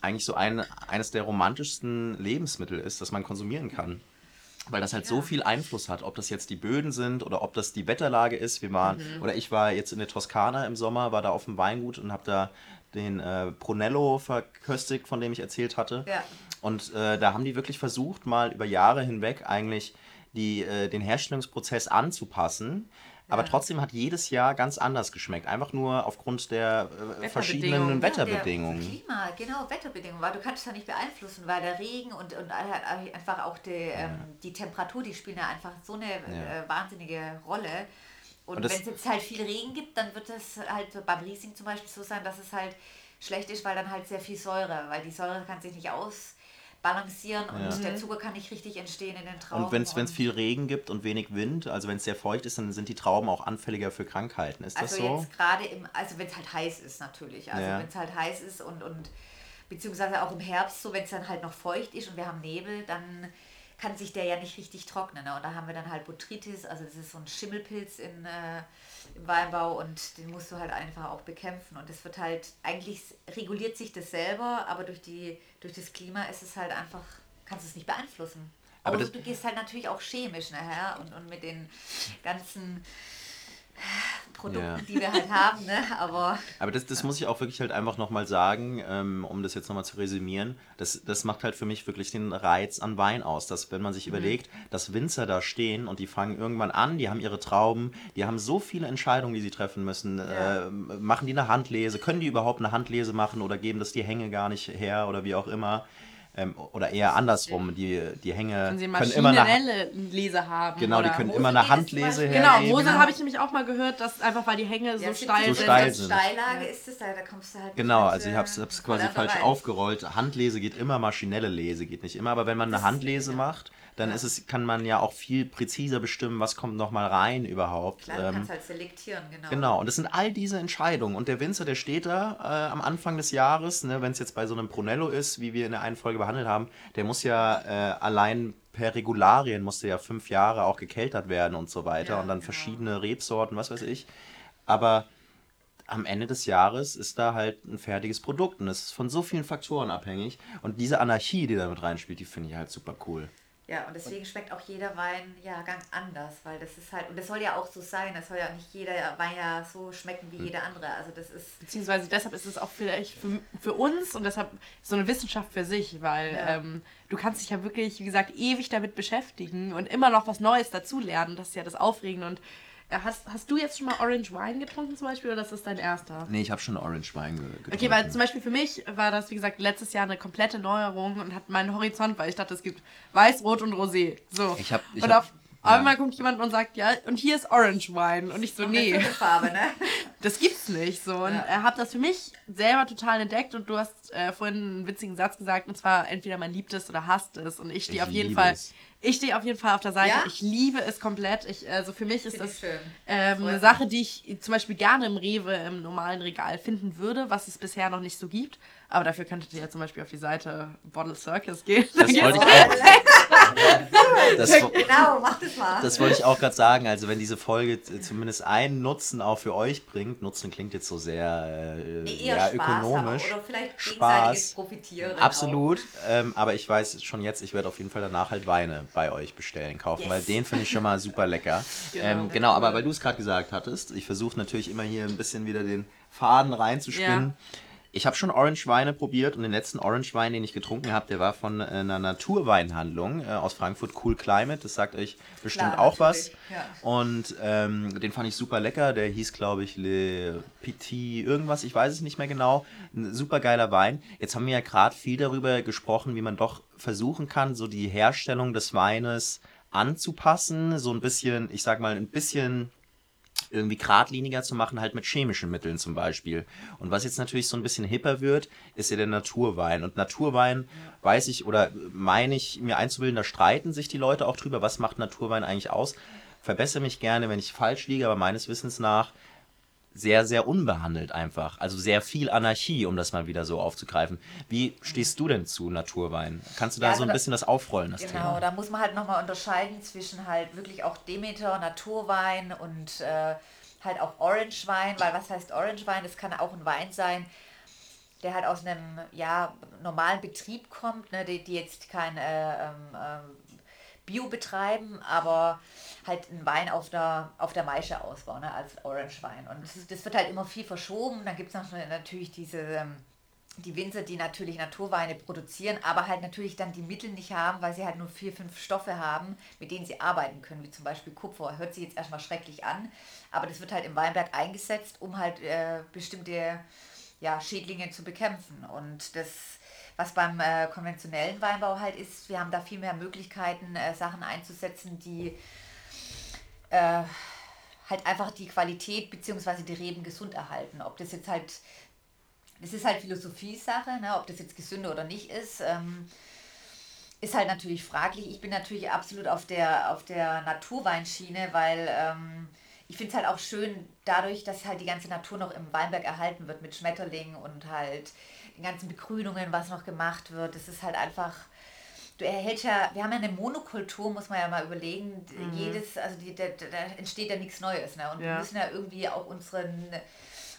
eigentlich so ein, eines der romantischsten Lebensmittel ist, das man konsumieren kann. Weil das halt so Ja. viel Einfluss hat, ob das jetzt die Böden sind oder ob das die Wetterlage ist. Wir waren, Mhm. oder ich war jetzt in der Toskana im Sommer, war da auf dem Weingut und habe da den äh, Brunello verköstigt, von dem ich erzählt hatte. Ja. Und äh, da haben die wirklich versucht, mal über Jahre hinweg eigentlich die, äh, den Herstellungsprozess anzupassen. Aber Ja. trotzdem hat jedes Jahr ganz anders geschmeckt. Einfach nur aufgrund der äh, verschiedenen Wetterbedingungen. Ja, Klima, genau, Wetterbedingungen, weil du kannst es ja nicht beeinflussen, weil der Regen und, und einfach auch die, ähm, die Temperatur, die spielen ja einfach so eine äh, wahnsinnige Rolle. Und, Und wenn es jetzt halt viel Regen gibt, dann wird es halt beim Riesling zum Beispiel so sein, dass es halt schlecht ist, weil dann halt sehr viel Säure, weil die Säure kann sich nicht ausbalancieren und Ja. der Zucker kann nicht richtig entstehen in den Trauben. Und wenn es viel Regen gibt und wenig Wind, also wenn es sehr feucht ist, dann sind die Trauben auch anfälliger für Krankheiten. Ist das Also so? jetzt gerade im, also wenn es halt heiß ist natürlich. Also Ja. wenn es halt heiß ist und, und beziehungsweise auch im Herbst, so wenn es dann halt noch feucht ist und wir haben Nebel, dann kann sich der ja nicht richtig trocknen. Ne? Und da haben wir dann halt Botrytis, also das ist so ein Schimmelpilz in, äh, Weinbau und den musst du halt einfach auch bekämpfen. Und das wird halt, eigentlich reguliert sich das selber, aber durch, die, durch das Klima ist es halt einfach, kannst du es nicht beeinflussen. Aber das- du gehst halt natürlich auch chemisch nachher und, und mit den ganzen Produkten, Ja. die wir halt haben, ne? Aber Aber das, das muss ich auch wirklich halt einfach nochmal sagen, ähm, um das jetzt nochmal zu resümieren. Das, das macht halt für mich wirklich den Reiz an Wein aus. Dass, wenn man sich überlegt, dass Winzer da stehen und die fangen irgendwann an, die haben ihre Trauben, die haben so viele Entscheidungen, die sie treffen müssen. Ja. Äh, machen die eine Handlese? Können die überhaupt eine Handlese machen oder geben das die Hänge gar nicht her oder wie auch immer? Ähm, oder eher andersrum, die, die Hänge können immer eine, maschinelle Lese haben. genau, die können immer eine Handlese Beispiel- Genau. Mosel habe ich nämlich auch mal gehört, dass einfach weil die Hänge so ja, gibt steil diese So sind. steil sind. Steillage ist es da, da kommst du halt Genau, mit, also ich äh, habe es quasi falsch rein. aufgerollt. Handlese geht immer, maschinelle Lese geht nicht immer. Aber wenn man eine Das- Handlese ja. macht, dann Ja. ist es, kann man ja auch viel präziser bestimmen, was kommt nochmal rein überhaupt. Klar, du Ähm, kannst halt selektieren, genau. Genau, und das sind all diese Entscheidungen. Und der Winzer, der steht da äh, am Anfang des Jahres, ne, wenn es jetzt bei so einem Brunello ist, wie wir in der einen Folge behandelt haben, der muss ja äh, allein per Regularien musste ja fünf Jahre auch gekeltert werden und so weiter. Ja, und dann genau. verschiedene Rebsorten, was weiß ich. Aber am Ende des Jahres ist da halt ein fertiges Produkt und es ist von so vielen Faktoren abhängig. Und diese Anarchie, die da mit reinspielt, die finde ich halt super cool. Ja, und deswegen schmeckt auch jeder Weinjahrgang anders, weil das ist halt, und das soll ja auch so sein, das soll ja nicht jeder Wein ja so schmecken Hm. wie jeder andere. Also das ist, Beziehungsweise deshalb ist es auch vielleicht für, für uns und deshalb so eine Wissenschaft für sich, weil Ja. ähm, du kannst dich ja wirklich, wie gesagt, ewig damit beschäftigen und immer noch was Neues dazulernen. Das ist ja das Aufregende. Und hast, hast du jetzt schon mal Orange Wine getrunken zum Beispiel oder ist das dein erster? Nee, ich habe schon Orange Wein ge getrunken. Okay, weil zum Beispiel für mich war das, wie gesagt, letztes Jahr eine komplette Neuerung und hat meinen Horizont, weil ich dachte, es gibt Weiß, Rot und Rosé. So. Ich hab- ich und hab- auf ja. einmal kommt jemand und sagt, ja, und hier ist Orange Wine. Und ich so, eine nee. Farbe, ne? Das gibt's nicht so. Und Ja. äh, habe das für mich selber total entdeckt und du hast äh, vorhin einen witzigen Satz gesagt, und zwar entweder man liebt es oder hasst es. Und ich stehe auf jeden Fall. es. Ich stehe auf jeden Fall auf der Seite. Ja? Ich liebe es komplett. Ich, also für mich ist das ähm, eine. Sache, die ich zum Beispiel gerne im Rewe im normalen Regal finden würde, was es bisher noch nicht so gibt. Aber dafür könntet ihr ja zum Beispiel auf die Seite Bottle Circus gehen. Da Das wollte ich das, Genau, mach das mal. das wollte ich auch gerade sagen. Also wenn diese Folge zumindest einen Nutzen auch für euch bringt, Nutzen klingt jetzt so sehr äh, Nee, ja, Spaß ökonomisch. haben oder vielleicht Spaß. Profitieren. Absolut, ähm, aber ich weiß schon jetzt, ich werde auf jeden Fall danach halt Weine bei euch bestellen, kaufen, Yes. weil den finde ich schon mal super lecker. Genau, ähm, genau aber weil du es gerade gesagt hattest, ich versuche natürlich immer hier ein bisschen wieder den Faden reinzuspinnen. Ich habe schon Orange-Weine probiert und den letzten Orange-Wein, den ich getrunken habe, der war von äh, einer Naturweinhandlung äh, aus Frankfurt, Cool Climate. Das sagt euch bestimmt Klar, auch was. ja. Und ähm, den fand ich super lecker. Der hieß, glaube ich, Le Petit irgendwas. Ich weiß es nicht mehr genau. Ein super geiler Wein. Jetzt haben wir ja gerade viel darüber gesprochen, wie man doch versuchen kann, so die Herstellung des Weines anzupassen. So ein bisschen, ich sag mal, ein bisschen irgendwie geradliniger zu machen, halt mit chemischen Mitteln zum Beispiel. Und was jetzt natürlich so ein bisschen hipper wird, ist ja der Naturwein. Und Naturwein weiß ich oder meine ich mir einzubilden, da streiten sich die Leute auch drüber, was macht Naturwein eigentlich aus. Verbessere mich gerne, wenn ich falsch liege, aber meines Wissens nach sehr, sehr unbehandelt einfach. Also sehr viel Anarchie, um das mal wieder so aufzugreifen. Wie stehst du denn zu Naturwein? Kannst du da Ja, so also ein da- bisschen das aufrollen, das Genau, Thema? da muss man halt nochmal unterscheiden zwischen halt wirklich auch Demeter, Naturwein und äh, halt auch Orangewein, weil was heißt Orangewein? Das kann auch ein Wein sein, der halt aus einem ja, normalen Betrieb kommt, ne, die, die jetzt kein äh, ähm, ähm, Bio betreiben, aber halt einen Wein auf der, auf der Maische ausbauen, ne, als Orangewein. Und das, das wird halt immer viel verschoben. Dann gibt es natürlich diese... Ähm, die Winzer, die natürlich Naturweine produzieren, aber halt natürlich dann die Mittel nicht haben, weil sie halt nur vier, fünf Stoffe haben, mit denen sie arbeiten können, wie zum Beispiel Kupfer. Hört sich jetzt erstmal schrecklich an, aber das wird halt im Weinberg eingesetzt, um halt äh, bestimmte ja, Schädlinge zu bekämpfen. Und das, was beim äh, konventionellen Weinbau halt ist, wir haben da viel mehr Möglichkeiten, äh, Sachen einzusetzen, die äh, halt einfach die Qualität bzw. die Reben gesund erhalten. Ob das jetzt halt Das ist halt Philosophie-Sache, ne, ob das jetzt gesünder oder nicht ist. Ähm, ist halt natürlich fraglich. Ich bin natürlich absolut auf der, auf der Naturweinschiene, weil ähm, ich finde es halt auch schön, dadurch, dass halt die ganze Natur noch im Weinberg erhalten wird mit Schmetterlingen und halt den ganzen Begrünungen, was noch gemacht wird. Das ist halt einfach du erhältst ja, wir haben ja eine Monokultur, muss man ja mal überlegen. Mhm. Jedes, also die, da, da entsteht ja nichts Neues. Ne? Und ja. wir müssen ja irgendwie auch unseren,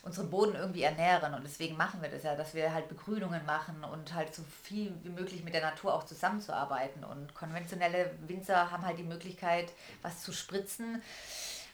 unseren Boden irgendwie ernähren. Und deswegen machen wir das ja, dass wir halt Begrünungen machen und halt so viel wie möglich mit der Natur auch zusammenzuarbeiten. Und konventionelle Winzer haben halt die Möglichkeit, was zu spritzen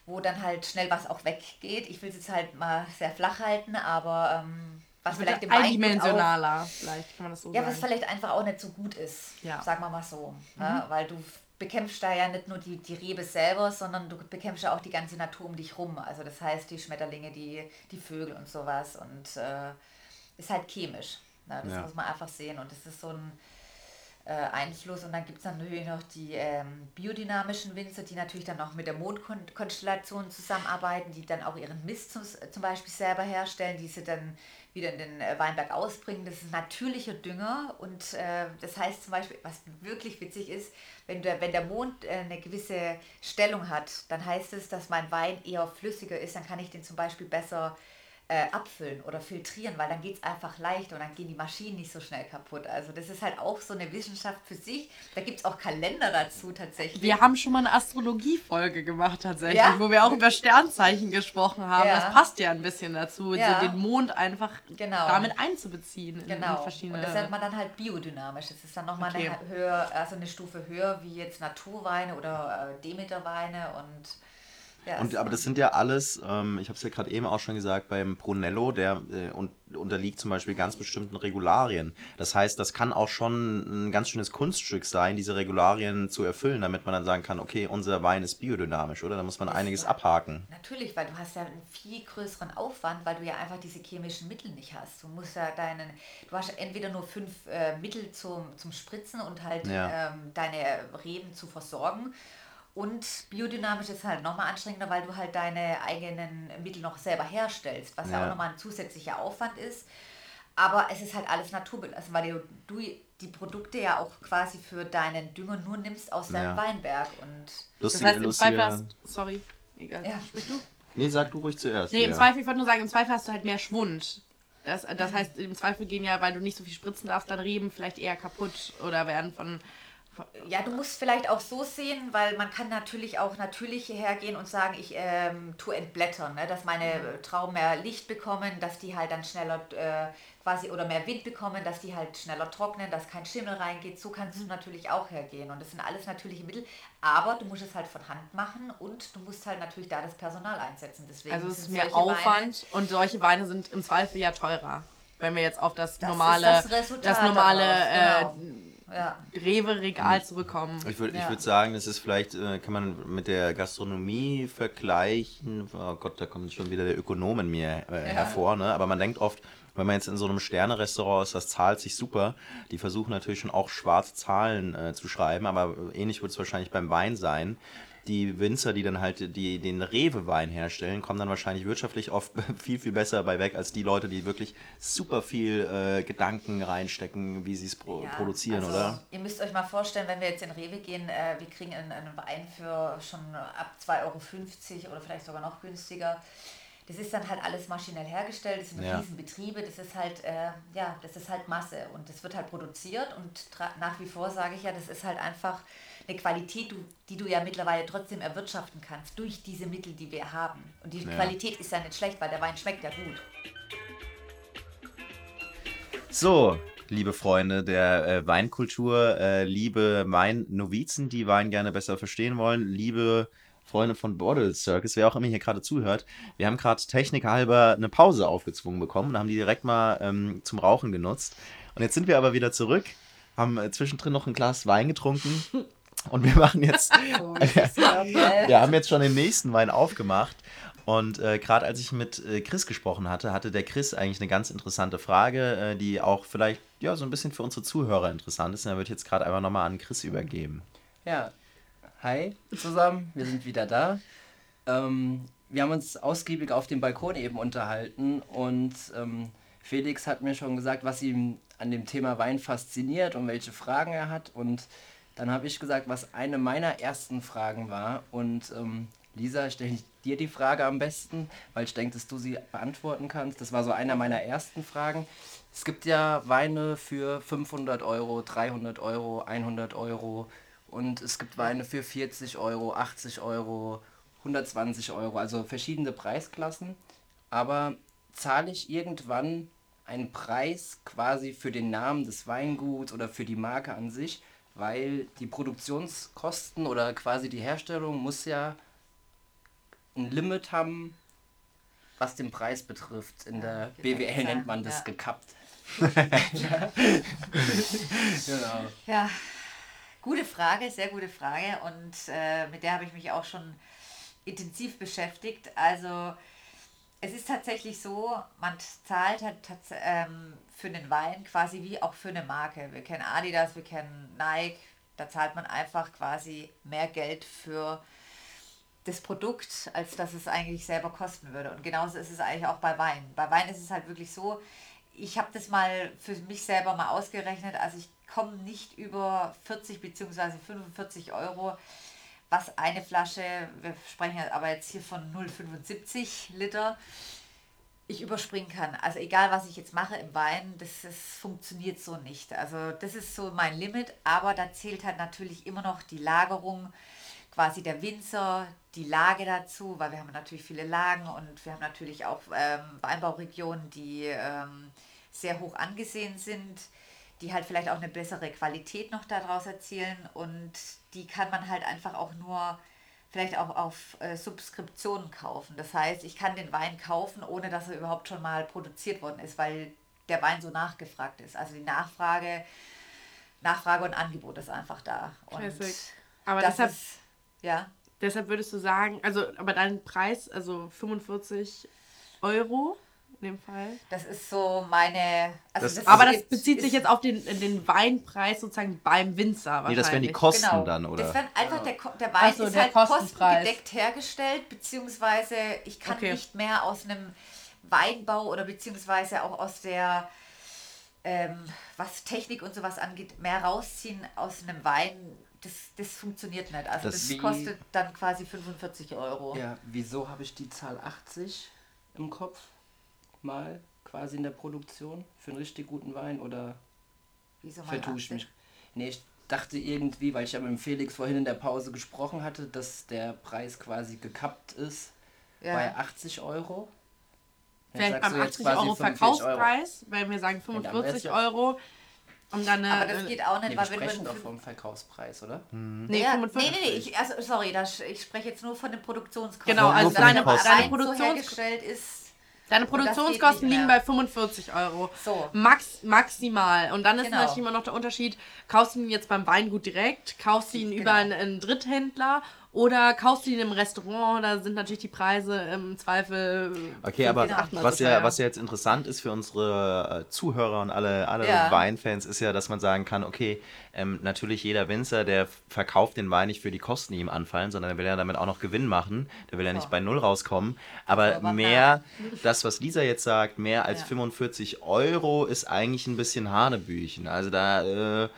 wo dann halt schnell was auch weggeht. Ich will es jetzt halt mal sehr flach halten, aber ähm, was vielleicht im Eindimensionaler, auch, vielleicht kann man das so ja, sagen. Ja, was vielleicht einfach auch nicht so gut ist, ja. sagen wir mal so. Mhm. Ne? Weil du bekämpfst da ja nicht nur die, die Rebe selber, sondern du bekämpfst ja auch die ganze Natur um dich rum. Also das heißt die Schmetterlinge, die, die Vögel und sowas. Und äh, ist halt chemisch. Ne? Das ja. muss man einfach sehen. Und das ist so ein äh, Einfluss. Und dann gibt es natürlich noch die ähm, biodynamischen Winzer, die natürlich dann auch mit der Mondkonstellation zusammenarbeiten, die dann auch ihren Mist zum, zum Beispiel selber herstellen, die sie dann wieder in den äh, Weinberg ausbringen. Das ist natürlicher Dünger und äh, das heißt zum Beispiel, was wirklich witzig ist, wenn der, wenn der Mond äh, eine gewisse Stellung hat, dann heißt es, dass mein Wein eher flüssiger ist, dann kann ich den zum Beispiel besser äh, abfüllen oder filtrieren, weil dann geht es einfach leichter und dann gehen die Maschinen nicht so schnell kaputt. Also das ist halt auch so eine Wissenschaft für sich. Da gibt es auch Kalender dazu tatsächlich. Wir haben schon mal eine Astrologie-Folge gemacht tatsächlich, ja? wo wir auch über Sternzeichen gesprochen haben. Ja. Das passt ja ein bisschen dazu, ja. so den Mond einfach genau. damit einzubeziehen. Genau. Verschiedene... Und das nennt man dann halt biodynamisch. Das ist dann nochmal okay. eine, höher, also eine Stufe höher wie jetzt Naturweine oder äh, Demeterweine und ja, und, aber das sind ja alles, ähm, ich habe es ja gerade eben auch schon gesagt, beim Brunello, der äh, und, unterliegt zum Beispiel ganz bestimmten Regularien. Das heißt, das kann auch schon ein ganz schönes Kunststück sein, diese Regularien zu erfüllen, damit man dann sagen kann, okay, unser Wein ist biodynamisch, oder? Da muss man das einiges abhaken. Natürlich, weil du hast ja einen viel größeren Aufwand, weil du ja einfach diese chemischen Mittel nicht hast. Du musst ja deinen, du hast entweder nur fünf äh, Mittel zum, zum Spritzen und halt ja. ähm, deine Reben zu versorgen und biodynamisch ist halt nochmal anstrengender, weil du halt deine eigenen Mittel noch selber herstellst, was ja, ja auch nochmal ein zusätzlicher Aufwand ist. Aber es ist halt alles naturbelassen, weil du, du die Produkte ja auch quasi für deinen Dünger nur nimmst aus deinem ja. Weinberg. Und lustig, das heißt, im Zweifel hast, sorry, egal. Ja. Sprich du? Nee, sag du ruhig zuerst. Nee, im Zweifel, ich wollte nur sagen, im Zweifel hast du halt mehr Schwund. Das, das heißt, im Zweifel gehen ja, weil du nicht so viel spritzen darfst, dann Reben vielleicht eher kaputt oder werden von ja, du musst vielleicht auch so sehen, weil man kann natürlich auch natürlich hergehen und sagen, ich ähm, tue entblättern, ne? dass meine mhm. Trauben mehr Licht bekommen, dass die halt dann schneller äh, quasi oder mehr Wind bekommen, dass die halt schneller trocknen, dass kein Schimmel reingeht. So kannst du mhm. natürlich auch hergehen und das sind alles natürliche Mittel, aber du musst es halt von Hand machen und du musst halt natürlich da das Personal einsetzen. Deswegen also es ist mehr Aufwand Weine, und solche Weine sind im Zweifel ja teurer, wenn wir jetzt auf das, das normale, das, das, normale daraus, genau. äh, ja. Rewe-Regal zurückkommen. Ich würde ja. würd sagen, das ist vielleicht, äh, kann man mit der Gastronomie vergleichen. Oh Gott, da kommt schon wieder der Ökonom in mir äh, ja. hervor. Ne? Aber man denkt oft, wenn man jetzt in so einem Sterne-Restaurant ist, das zahlt sich super. Die versuchen natürlich schon auch schwarze Zahlen äh, zu schreiben, aber ähnlich wird es wahrscheinlich beim Wein sein die Winzer, die dann halt die, den Rewe-Wein herstellen, kommen dann wahrscheinlich wirtschaftlich oft viel, viel besser bei weg als die Leute, die wirklich super viel äh, Gedanken reinstecken, wie sie es pro ja, produzieren, also, oder? Ihr müsst euch mal vorstellen, wenn wir jetzt in Rewe gehen, äh, wir kriegen einen, einen Wein für schon ab 2,50 Euro oder vielleicht sogar noch günstiger. Das ist dann halt alles maschinell hergestellt, das sind ja. Riesenbetriebe, das ist halt, äh, ja, das ist halt Masse und das wird halt produziert und nach wie vor sage ich ja, das ist halt einfach eine Qualität, die du ja mittlerweile trotzdem erwirtschaften kannst durch diese Mittel, die wir haben. Und die ja. Qualität ist ja nicht schlecht, weil der Wein schmeckt ja gut. So, liebe Freunde der äh, Weinkultur, äh, liebe Wein-Novizen, die Wein gerne besser verstehen wollen, liebe Freunde von Bottle Circus, wer auch immer hier gerade zuhört, wir haben gerade technikhalber eine Pause aufgezwungen bekommen und haben die direkt mal ähm, zum Rauchen genutzt. Und jetzt sind wir aber wieder zurück, haben äh, zwischendrin noch ein Glas Wein getrunken Und wir machen jetzt. Oh, wir haben jetzt schon den nächsten Wein aufgemacht. Und äh, gerade als ich mit äh, Chris gesprochen hatte, hatte der Chris eigentlich eine ganz interessante Frage, äh, die auch vielleicht ja, so ein bisschen für unsere Zuhörer interessant ist. Und da würde ich jetzt gerade einfach nochmal an Chris übergeben. Ja, hi zusammen, wir sind wieder da. Ähm, wir haben uns ausgiebig auf dem Balkon eben unterhalten und ähm, Felix hat mir schon gesagt, was ihm an dem Thema Wein fasziniert und welche Fragen er hat. Und dann habe ich gesagt, was eine meiner ersten Fragen war. Und ähm, Lisa, stelle ich dir die Frage am besten, weil ich denke, dass du sie beantworten kannst. Das war so einer meiner ersten Fragen. Es gibt ja Weine für 500 Euro, 300 Euro, 100 Euro und es gibt Weine für 40 Euro, 80 Euro, 120 Euro, also verschiedene Preisklassen. Aber zahle ich irgendwann einen Preis quasi für den Namen des Weinguts oder für die Marke an sich, weil die Produktionskosten oder quasi die Herstellung muss ja ein Limit haben, was den Preis betrifft. In der BWL nennt man das ja. gekappt. genau. Ja, gute Frage, sehr gute Frage und äh, mit der habe ich mich auch schon intensiv beschäftigt. Also es ist tatsächlich so, man zahlt halt ähm, für den Wein quasi wie auch für eine Marke. Wir kennen Adidas, wir kennen Nike, da zahlt man einfach quasi mehr Geld für das Produkt, als dass es eigentlich selber kosten würde. Und genauso ist es eigentlich auch bei Wein. Bei Wein ist es halt wirklich so, ich habe das mal für mich selber mal ausgerechnet, also ich komme nicht über 40 bzw. 45 Euro, was eine Flasche, wir sprechen aber jetzt hier von 0,75 Liter, ich überspringen kann. Also egal, was ich jetzt mache im Wein, das, das funktioniert so nicht. Also das ist so mein Limit, aber da zählt halt natürlich immer noch die Lagerung, quasi der Winzer, die Lage dazu, weil wir haben natürlich viele Lagen und wir haben natürlich auch ähm, Weinbauregionen, die ähm, sehr hoch angesehen sind, die halt vielleicht auch eine bessere Qualität noch daraus erzielen und die kann man halt einfach auch nur vielleicht auch auf äh, Subskriptionen kaufen. Das heißt, ich kann den Wein kaufen, ohne dass er überhaupt schon mal produziert worden ist, weil der Wein so nachgefragt ist. Also die Nachfrage, Nachfrage und Angebot ist einfach da. Und Classic. Aber das deshalb, ist, ja. deshalb würdest du sagen, also, aber dein Preis, also 45 Euro dem Fall. Das ist so meine. Also Das- Aber das ist- bezieht sich jetzt auf den, den Weinpreis sozusagen beim Winzer Nee, das wären die. Kosten Genau. dann, oder? Das wären einfach der, der Wein so, ist der halt Kostenpreis. kostengedeckt hergestellt, beziehungsweise ich kann Okay. nicht mehr aus einem Weinbau oder beziehungsweise auch aus der, ähm, was Technik und sowas angeht, mehr rausziehen aus einem Wein. Das, das funktioniert nicht. Also Das das, kostet dann quasi 45 Euro. Ja, wieso habe ich die Zahl 80 im Kopf? Mal quasi in der Produktion für einen richtig guten Wein oder Wieso vertue ich 80? mich? Nee, ich dachte irgendwie, weil ich ja mit dem Felix vorhin in der Pause gesprochen hatte, dass der Preis quasi gekappt ist Ja. bei 80 Euro. Vielleicht beim du jetzt 80 quasi Euro 45 Verkaufspreis, weil wir sagen dann wär's 45 ja- Euro. Und dann Aber eine, das geht auch nicht, Nee, wir weil wenn sprechen doch vom Verkaufspreis, oder? nee, ja, 45. nee, nee, nee, ich, also, sorry, das, ich spreche jetzt nur von den Produktionskosten. Genau, also deine- deine so Produktions- hergestellt ist. Deine Produktionskosten liegen bei 45 Euro. So. Max, maximal. Und dann ist Genau. natürlich immer noch der Unterschied, kaufst du ihn jetzt beim Weingut direkt, kaufst du ihn Genau. über einen, einen Dritthändler oder kaufst du ihn im Restaurant, da sind natürlich die Preise im Zweifel. Okay, aber was ja, was ja jetzt interessant ist für unsere äh, Zuhörer und alle, alle Ja. Weinfans, ist ja, dass man sagen kann, okay, ähm, natürlich jeder Winzer, der verkauft den Wein nicht für die Kosten, die ihm anfallen, sondern der will ja damit auch noch Gewinn machen. Der will ja nicht So. bei Null rauskommen. Aber aber mehr, das, was Lisa jetzt sagt, mehr als Ja. 45 Euro ist eigentlich ein bisschen Hanebüchen. Also da, äh,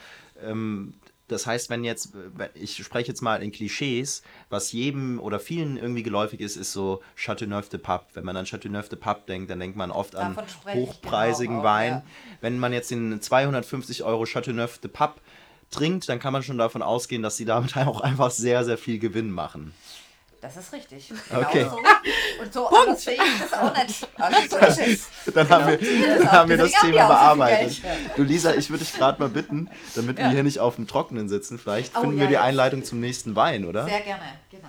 ähm, das heißt, wenn jetzt, ich spreche jetzt mal in Klischees, was jedem oder vielen irgendwie geläufig ist, ist so Chateauneuf de Pape. Wenn man an Chateauneuf de Pape denkt, dann denkt man oft an Davon ich hochpreisigen genau auch, Wein. ja. Wenn man jetzt den 250 Euro Chateauneuf de Pape trinkt, dann kann man schon davon ausgehen, dass sie damit auch einfach sehr, sehr viel Gewinn machen. Das ist richtig. Genau Okay. so. Und so anders sehe ich das auch nicht. Also so ist es. Dann haben wir, dann haben wir das Thema wir so bearbeitet. Du Lisa, ich würde dich gerade mal bitten, damit wir Ja. hier nicht auf dem Trockenen sitzen, vielleicht Oh, finden ja, wir die. Einleitung zum nächsten Wein, oder? Sehr gerne, genau.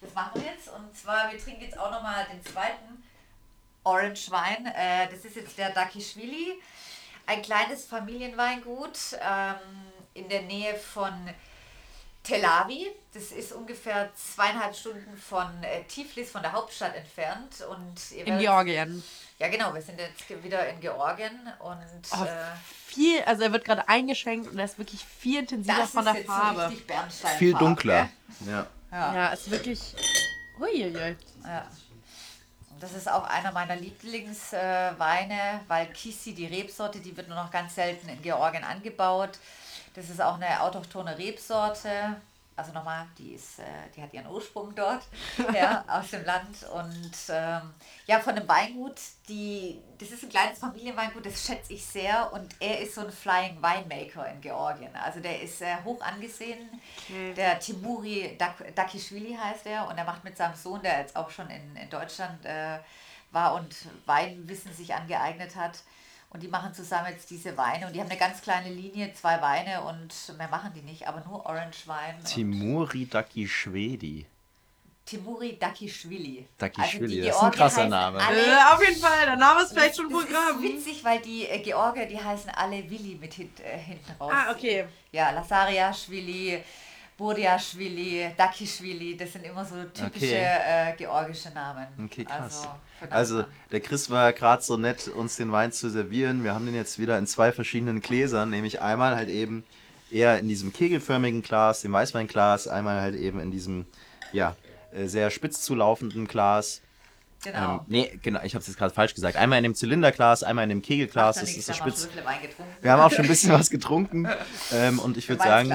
Das machen wir jetzt. Und zwar, wir trinken jetzt auch nochmal den zweiten Orange Wein. Äh, das ist jetzt der Dakishvili. Ein kleines Familienweingut ähm, in der Nähe von Tel Aviv. Das ist ungefähr zweieinhalb Stunden von äh, Tiflis, von der Hauptstadt entfernt. Und ihr In werdet- Georgien. Ja, genau. Wir sind jetzt wieder in Georgien und Oh, äh, viel, also er wird gerade eingeschenkt und er ist wirklich viel intensiver das von ist der jetzt Farbe. Viel dunkler. Ja. Ja. ja, ist wirklich. Uiuiui. Ja. Das ist auch einer meiner Lieblingsweine, äh, weil Kisi, die Rebsorte, die wird nur noch ganz selten in Georgien angebaut. Das ist auch eine autochtone Rebsorte also nochmal, die ist, äh, die hat ihren Ursprung dort, ja, aus dem Land. Und ähm, ja, von dem Weingut, die, das ist ein kleines Familienweingut, das schätze ich sehr. Und er ist so ein Flying Winemaker in Georgien. Also der ist äh, hoch angesehen. Okay. Der Timuri Dak Dakishvili heißt er. Und er macht mit seinem Sohn, der jetzt auch schon in, in Deutschland äh, war und Weinwissen sich angeeignet hat, und die machen zusammen jetzt diese Weine und die haben eine ganz kleine Linie, zwei Weine und mehr machen die nicht, aber nur Orange Wein. Timuri Dakischwedi. Timuri Dakischwili. Dakischwili, also das ist ein krasser Name. Äh, auf jeden Fall, der Name ist vielleicht schon Programm. Das ist witzig, weil die äh, Georgier, die heißen alle Willi mit hint, äh, hinten raus. Ah, okay. Ja, Lasaria Schwili, Bodiaschwili, Dakischwili, das sind immer so typische okay. äh, georgische Namen. Okay, krass. Also, also der Chris war gerade so nett, uns den Wein zu servieren. Wir haben den jetzt wieder in zwei verschiedenen Gläsern, nämlich einmal halt eben eher in diesem kegelförmigen Glas, dem Weißweinglas, einmal halt eben in diesem, ja, äh, sehr spitz zulaufenden Glas. Genau. Ähm, nee, genau, ich habe es jetzt gerade falsch gesagt. Einmal in dem Zylinderglas, einmal in dem Kegelglas. Das ist so spitz. Wir haben auch schon ein bisschen was getrunken. Ähm, und ich würde sagen,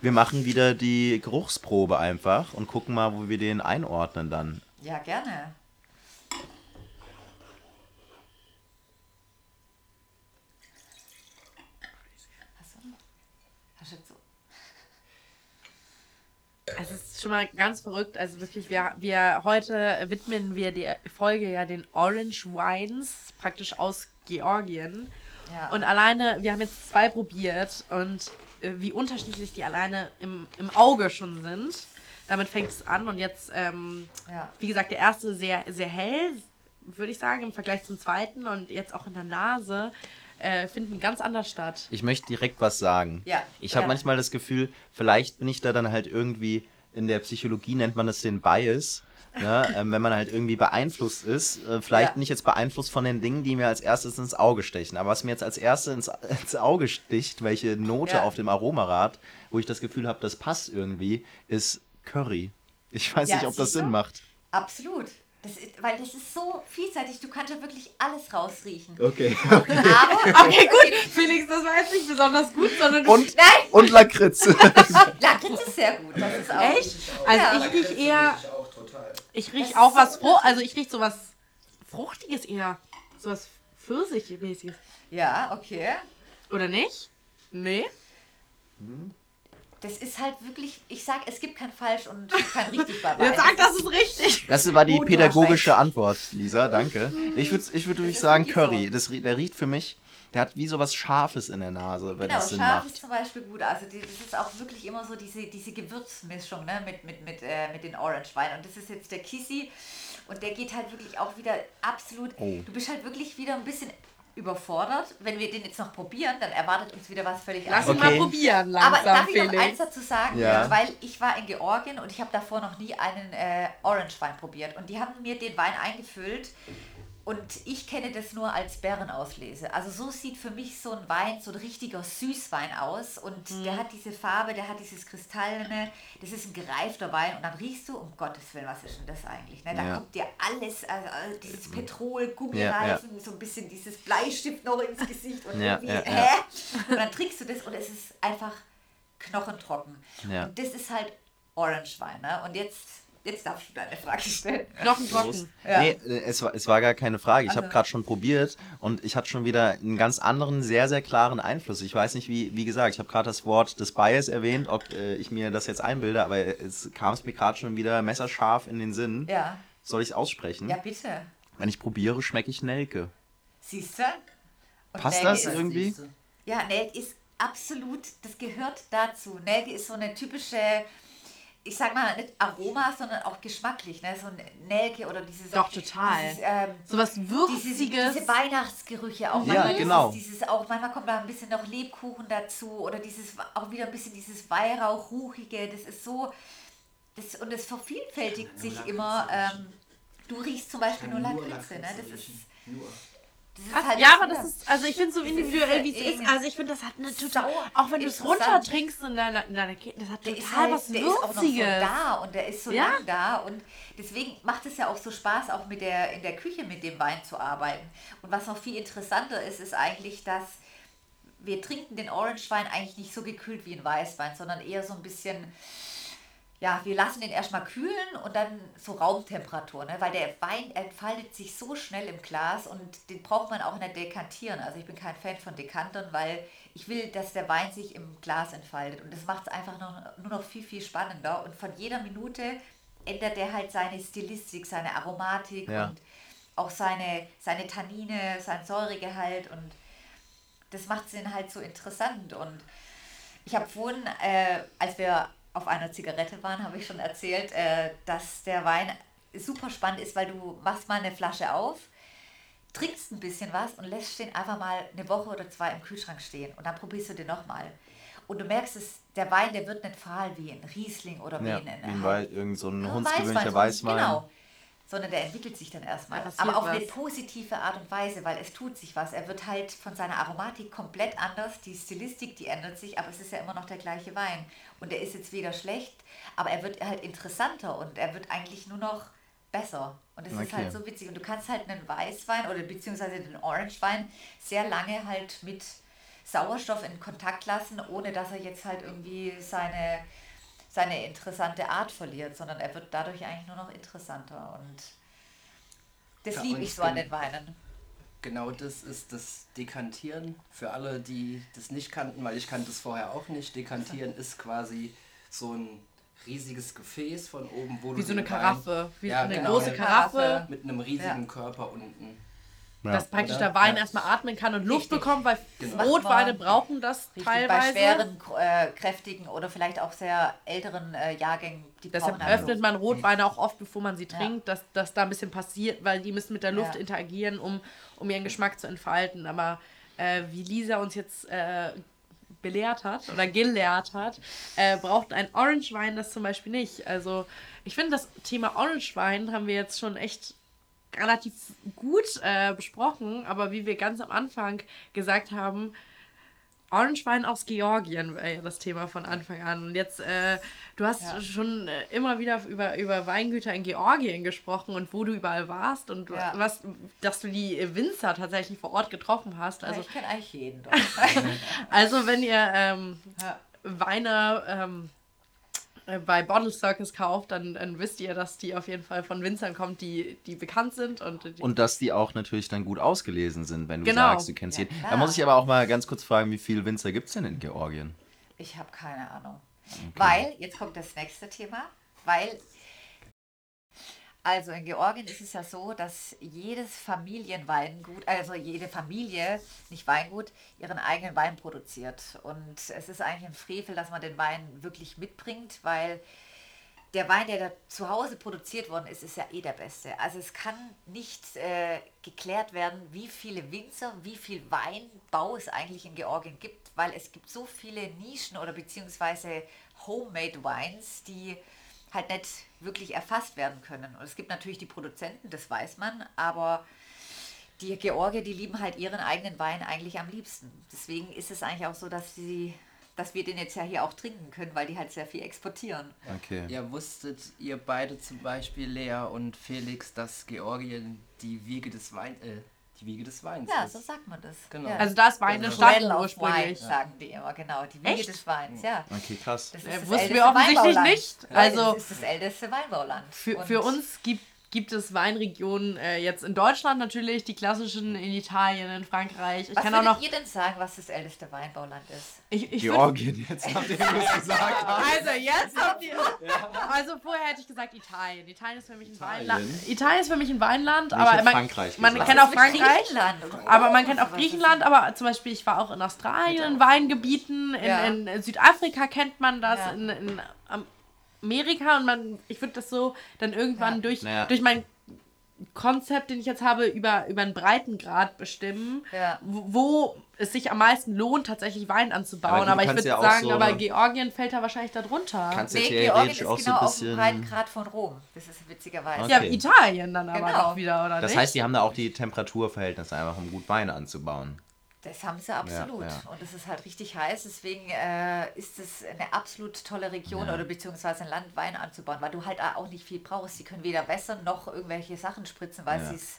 wir machen wieder die Geruchsprobe einfach und gucken mal, wo wir den einordnen dann. Ja, gerne. Es ist schon mal ganz verrückt. Also wirklich, wir, wir heute widmen wir die Folge ja den Orange Wines, praktisch aus Georgien. Ja. Und alleine, wir haben jetzt zwei probiert und äh, wie unterschiedlich die alleine im, im Auge schon sind. Damit fängt es an und jetzt, ähm, ja. wie gesagt, der erste sehr, sehr hell, würde ich sagen, im Vergleich zum zweiten und jetzt auch in der Nase äh, finden ganz anders statt. Ich möchte direkt was sagen. Ja. Ich habe ja. manchmal das Gefühl, vielleicht bin ich da dann halt irgendwie, in der Psychologie nennt man das den Bias. Ne? ähm, wenn man halt irgendwie beeinflusst ist, äh, vielleicht ja. bin ich jetzt beeinflusst von den Dingen, die mir als erstes ins Auge stechen. Aber was mir jetzt als erstes ins, ins Auge sticht, welche Note ja. auf dem Aromarad, wo ich das Gefühl habe, das passt irgendwie, ist Curry. Ich weiß ja, nicht, ob das Sinn macht. Absolut. Das ist, weil das ist so vielseitig, du kannst ja wirklich alles rausriechen. Okay. okay. Aber, okay, gut. Felix, das war jetzt nicht besonders gut, sondern du. Und, Nein. und Lakritz. Lakritz ist sehr gut. Das ist auch. Echt? Also ja. ich rieche eher. Ich rieche auch was Frucht, also ich rieche sowas Fruchtiges eher. Sowas Pfirsichmäßiges. Ja, okay. Oder nicht? Nee. Hm das ist halt wirklich, ich sag, es gibt kein falsch und kein richtig bei Jetzt sag, das ist richtig. Das war die Gut, pädagogische Antwort, Lisa, danke. Ich würde ich würd wirklich sagen Curry. Das, der riecht für mich, der hat wie so was Scharfes in der Nase, wenn genau, das Sinn scharf macht. ist zum Beispiel gut. Also die, das ist auch wirklich immer so diese, diese Gewürzmischung ne, mit, mit, mit, äh, mit den Orange-Weinen. Und das ist jetzt der Kissy. Und der geht halt wirklich auch wieder absolut. Oh. Du bist halt wirklich wieder ein bisschen überfordert. Wenn wir den jetzt noch probieren, dann erwartet uns wieder was völlig anderes. Lass ihn okay. mal probieren, langsam, Aber darf ich noch eins dazu sagen? Ja. Weil ich war in Georgien und ich habe davor noch nie einen äh, Orange-Wein probiert. Und die haben mir den Wein eingefüllt und ich kenne das nur als Bärenauslese. Also so sieht für mich so ein Wein, so ein richtiger Süßwein aus. Und mhm. der hat diese Farbe, der hat dieses Kristallene. Das ist ein gereifter Wein. Und dann riechst du, um Gottes Willen, was ist denn das eigentlich? Ne? Da ja. kommt dir alles, also dieses mhm. Petrol, Gummireifen, ja, ja. so ein bisschen dieses Bleistift noch ins Gesicht. Und irgendwie, hä? Und dann trinkst du das und es ist einfach knochentrocken. Und das ist halt Orange Wein. Ne? Und jetzt Jetzt darfst du deine Frage stellen. Knochentrocken. Ja. Nee, es war, es war gar keine Frage. Ich also. habe gerade schon probiert und ich hatte schon wieder einen ganz anderen, sehr, sehr klaren Einfluss. Ich weiß nicht, wie, wie gesagt, ich habe gerade das Wort des Bias erwähnt, ob äh, ich mir das jetzt einbilde, aber es kam es mir gerade schon wieder messerscharf in den Sinn. Ja. Soll ich es aussprechen? Ja, bitte. Wenn ich probiere, schmecke ich Nelke. Siehst du? Passt Nelke das irgendwie? Ja, Nelke ist absolut, das gehört dazu. Nelke ist so eine typische ich sag mal, nicht Aroma, sondern auch geschmacklich, ne? So ein Nelke oder dieses. Doch, total. Dieses, ähm, so was Würziges. Diese, diese Weihnachtsgerüche auch. Ja, genau. Dieses, dieses, auch, manchmal kommt da ein bisschen noch Lebkuchen dazu oder dieses, auch wieder ein bisschen dieses Weihrauch-Ruchige. Das ist so. Das, und es vervielfältigt sich immer. Ähm, du riechst zum Beispiel nur Lakritze, ne? Das ist. Das Krass, halt ja, aber das ist, also ich finde so individuell, wie es ist. Also ich finde, das hat eine total, auch wenn du es runtertrinkst in deiner, in deiner Kehle, das hat Der total halt, was der ist auch noch so Würziges. da und der ist so Ja. lang da und deswegen macht es ja auch so Spaß, auch mit der, in der Küche mit dem Wein zu arbeiten. Und was noch viel interessanter ist, ist eigentlich, dass wir trinken den Orange-Wein eigentlich nicht so gekühlt wie ein Weißwein, sondern eher so ein bisschen, ja, wir lassen den erstmal kühlen und dann so Raumtemperatur, ne? weil der Wein entfaltet sich so schnell im Glas und den braucht man auch nicht dekantieren. Also ich bin kein Fan von Dekantern, weil ich will, dass der Wein sich im Glas entfaltet und das macht es einfach noch, nur noch viel, viel spannender und von jeder Minute ändert der halt seine Stilistik, seine Aromatik Ja. und auch seine, seine Tannine, sein Säuregehalt und das macht es den halt so interessant und ich habe vorhin, äh, als wir auf einer Zigarette waren, habe ich schon erzählt, äh, dass der Wein super spannend ist, weil du machst mal eine Flasche auf, trinkst ein bisschen was und lässt den einfach mal eine Woche oder zwei im Kühlschrank stehen und dann probierst du den nochmal. Und du merkst es, der Wein, der wird nicht fahl wie ein Riesling oder wie Ja, ein, wie ein Wei- irgend so ein hundsgewöhnlicher Weißwein. Genau. Sondern der entwickelt sich dann erstmal. Da Aber auf eine was. positive Art und Weise, weil es tut sich was. Er wird halt von seiner Aromatik komplett anders. Die Stilistik, die ändert sich, aber es ist ja immer noch der gleiche Wein. Und er ist jetzt weder schlecht, aber er wird halt interessanter und er wird eigentlich nur noch besser. Und es ist Okay. halt so witzig. Und du kannst halt einen Weißwein oder beziehungsweise den Orangewein sehr lange halt mit Sauerstoff in Kontakt lassen, ohne dass er jetzt halt irgendwie seine, seine interessante Art verliert, sondern er wird dadurch eigentlich nur noch interessanter. Und das Ja, liebe ich so an den Weinen. Genau das ist das Dekantieren. Für alle, die das nicht kannten, weil ich kannte es vorher auch nicht. Dekantieren ist quasi so ein riesiges Gefäß von oben, wo Wie du so eine den Wein- Karaffe, wie Ja, eine genau, große Karaffe, mit einem riesigen Ja. Körper unten. Ja. dass praktisch Oder? der Wein Ja. erstmal atmen kann und Luft Richtig. bekommt, weil Genau. Rotweine brauchen das Richtig, teilweise. bei schweren, äh, kräftigen oder vielleicht auch sehr älteren äh, Jahrgängen, die Deshalb öffnet Luft. man Rotweine auch oft, bevor man sie Ja. trinkt, dass, dass da ein bisschen passiert, weil die müssen mit der Luft Ja. interagieren, um, um ihren Geschmack zu entfalten. Aber äh, wie Lisa uns jetzt äh, belehrt hat oder gelehrt hat, äh, braucht ein Orange-Wein das zum Beispiel nicht. Also ich finde, das Thema Orange-Wein haben wir jetzt schon echt relativ gut äh, besprochen, aber wie wir ganz am Anfang gesagt haben, Orangewein aus Georgien war ja das Thema von Anfang an. Und jetzt, äh, du hast Ja. schon äh, immer wieder über, über Weingüter in Georgien gesprochen und wo du überall warst und Ja. was, dass du die Winzer tatsächlich vor Ort getroffen hast. Also, ich kenne eigentlich jeden dort. also wenn ihr ähm. Weine ähm, äh, bei Bottle Circus kauft, dann, dann wisst ihr, dass die auf jeden Fall von Winzern kommt, die, die bekannt sind. Und, die, Und dass die auch natürlich dann gut ausgelesen sind, wenn du Genau. sagst, du kennst Ja, jeden. klar. Da muss ich aber auch mal ganz kurz fragen, wie viele Winzer gibt es denn in Georgien? Ich habe keine Ahnung. Weil, jetzt kommt das nächste Thema, weil, also in Georgien ist es ja so, dass jedes Familienweingut, also jede Familie, nicht Weingut, ihren eigenen Wein produziert. Und es ist eigentlich ein Frevel, dass man den Wein wirklich mitbringt, weil der Wein, der da zu Hause produziert worden ist, ist ja eh der beste. Also es kann nicht äh, geklärt werden, wie viele Winzer, wie viel Weinbau es eigentlich in Georgien gibt, weil es gibt so viele Nischen oder beziehungsweise Homemade Wines, die halt nicht wirklich erfasst werden können. Und es gibt natürlich die Produzenten, das weiß man, aber die Georgier, die lieben halt ihren eigenen Wein eigentlich am liebsten. Deswegen ist es eigentlich auch so, dass sie dass wir den jetzt ja hier auch trinken können, weil die halt sehr viel exportieren. Okay. Ja, wusstet ihr beide zum Beispiel, Lea und Felix, dass Georgien die Wiege des Wein, äh, die Wiege des Weins Ja, ist? so sagt man das. Genau. Ja. also da ist Wein entstanden Wine, ursprünglich. sagen die immer, genau. Die Wiege Echt? des Weins, ja. Okay, krass. Das Äh, das wussten wir älteste offensichtlich nicht. Also- das ist das älteste Weinbauland. Für, für uns gibt, gibt es Weinregionen äh, jetzt in Deutschland natürlich, die klassischen in Italien, in Frankreich. Ich Was kann auch würdet noch. ihr denn sagen, was das älteste Weinbauland ist? Ich, ich würd, Georgien, jetzt nachdem du es gesagt hast. also jetzt habt ihr. Also vorher hätte ich gesagt Italien. Italien ist für mich ein Italien? Weinland. Italien ist für mich ein Weinland, aber man, Frankreich man gesagt. kennt auch Frankreich. Griechenland. Aber man kennt auch Griechenland, aber zum Beispiel, ich war auch in Australien, in Weingebieten, in, Ja. in Südafrika kennt man das, Ja. in, in Amerika und man, ich würde das so dann irgendwann Ja. durch, Naja. durch mein Konzept, den ich jetzt habe, über, über einen Breitengrad bestimmen. Ja. Wo wo es sich am meisten lohnt, tatsächlich Wein anzubauen. Aber Aber, ich würde ja sagen, so- aber Georgien fällt da wahrscheinlich darunter. Kannst ja Nee, Georgien ist auch so genau ein auf dem. Breitengrad von Rom. Das ist witzigerweise. Ja, Okay. Italien dann aber Genau. auch wieder, oder Das nicht? heißt, die haben da auch die Temperaturverhältnisse einfach, um gut Wein anzubauen. Das haben sie absolut. ja. Und es ist halt richtig heiß. Deswegen äh, ist es eine absolut tolle Region Ja. oder beziehungsweise ein Land, Wein anzubauen, weil du halt auch nicht viel brauchst. Sie können weder wässern noch irgendwelche Sachen spritzen, weil Ja. sie es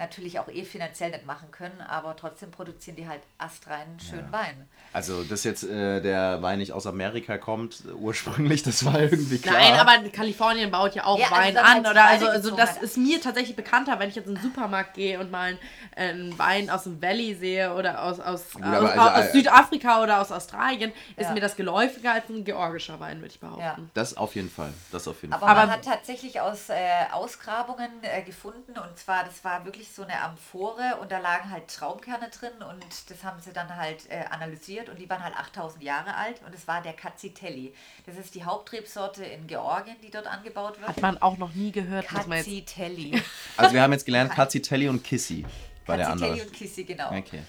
natürlich auch eh finanziell nicht machen können. Aber trotzdem produzieren die halt astreinen schönen Wein. Also, dass jetzt äh, der Wein nicht aus Amerika kommt, äh, ursprünglich, das war irgendwie klar. Nein, aber Kalifornien baut ja auch Ja, also Wein dann an, oder? Also, also das ist mir tatsächlich bekannter, wenn ich jetzt in den Supermarkt gehe und mal einen, einen Wein aus dem Valley sehe oder aus, aus, Gut, aus, also, aus äh, Südafrika oder aus Australien, ist Ja. mir das geläufiger als ein georgischer Wein, würde ich behaupten. Ja. Das auf jeden Fall. Das auf jeden Aber, Fall. Aber- man hat tatsächlich aus äh, Ausgrabungen äh, gefunden und zwar, das war wirklich so eine Amphore und da lagen halt Traumkerne drin und das haben sie dann halt äh, analysiert und die waren halt 8000 Jahre alt und es war der Kazzitelli. Das ist die Hauptrebsorte in Georgien, die dort angebaut wird. Hat man auch noch nie gehört. Kazzitelli. Also, wir haben jetzt gelernt, Kazzitelli und Kissi war der andere. Und Kissi, genau. Okay.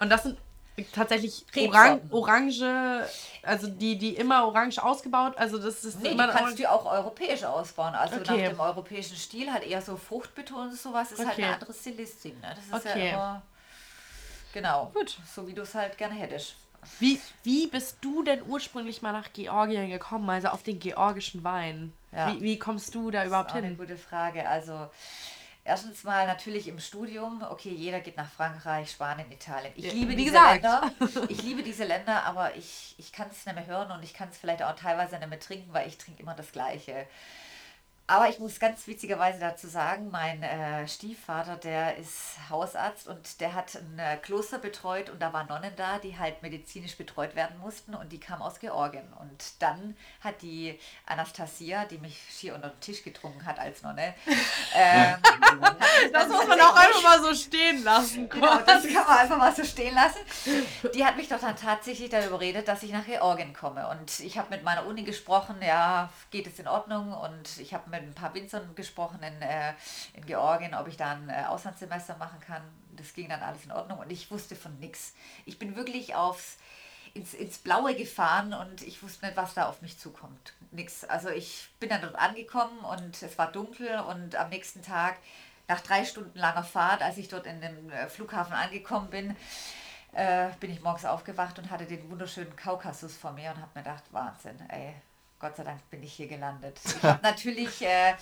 Und das sind tatsächlich. Orang orange, also die, die immer orange ausgebaut, also das ist Nee, die immer kannst du auch europäisch ausbauen. Also Okay. nach dem europäischen Stil, halt eher so fruchtbetont und sowas, ist halt Okay. eine andere Stilistik. Ne? Das ist Okay. ja immer, genau, Gut. so wie du es halt gerne hättest. Wie, wie bist du denn ursprünglich mal nach Georgien gekommen, also auf den georgischen Wein? Ja. Wie, wie kommst du da überhaupt Das ist auch eine hin? gute Frage. Also erstens mal natürlich im Studium. Okay, jeder geht nach Frankreich, Spanien, Italien. Ich Ja, liebe diese gesagt. Länder. Ich liebe diese Länder, aber ich, ich kann es nicht mehr hören und ich kann es vielleicht auch teilweise nicht mehr trinken, weil ich trinke immer das Gleiche. Aber ich muss ganz witzigerweise dazu sagen, mein äh, Stiefvater, der ist Hausarzt und der hat ein äh, Kloster betreut und da waren Nonnen da, die halt medizinisch betreut werden mussten und die kamen aus Georgien. Und dann hat die Anastasia, die mich schier unter den Tisch getrunken hat als Nonne, ähm, Das muss man auch einfach mal so stehen lassen. Genau, das kann man einfach mal so stehen lassen. Die hat mich doch dann tatsächlich darüber überredet, dass ich nach Georgien komme. Und ich habe mit meiner Uni gesprochen, ja, geht es in Ordnung? Und ich habe mit ein paar Winzern gesprochen in, äh, in Georgien, ob ich da ein äh, Auslandssemester machen kann. Das ging dann alles in Ordnung und ich wusste von nichts. Ich bin wirklich aufs, ins, ins Blaue gefahren und ich wusste nicht, was da auf mich zukommt. Nix. Also ich bin dann dort angekommen und es war dunkel und am nächsten Tag nach drei Stunden langer Fahrt, als ich dort in dem äh, Flughafen angekommen bin, äh, bin ich morgens aufgewacht und hatte den wunderschönen Kaukasus vor mir und habe mir gedacht, Wahnsinn, ey, Gott sei Dank bin ich hier gelandet. Ich habe natürlich, äh,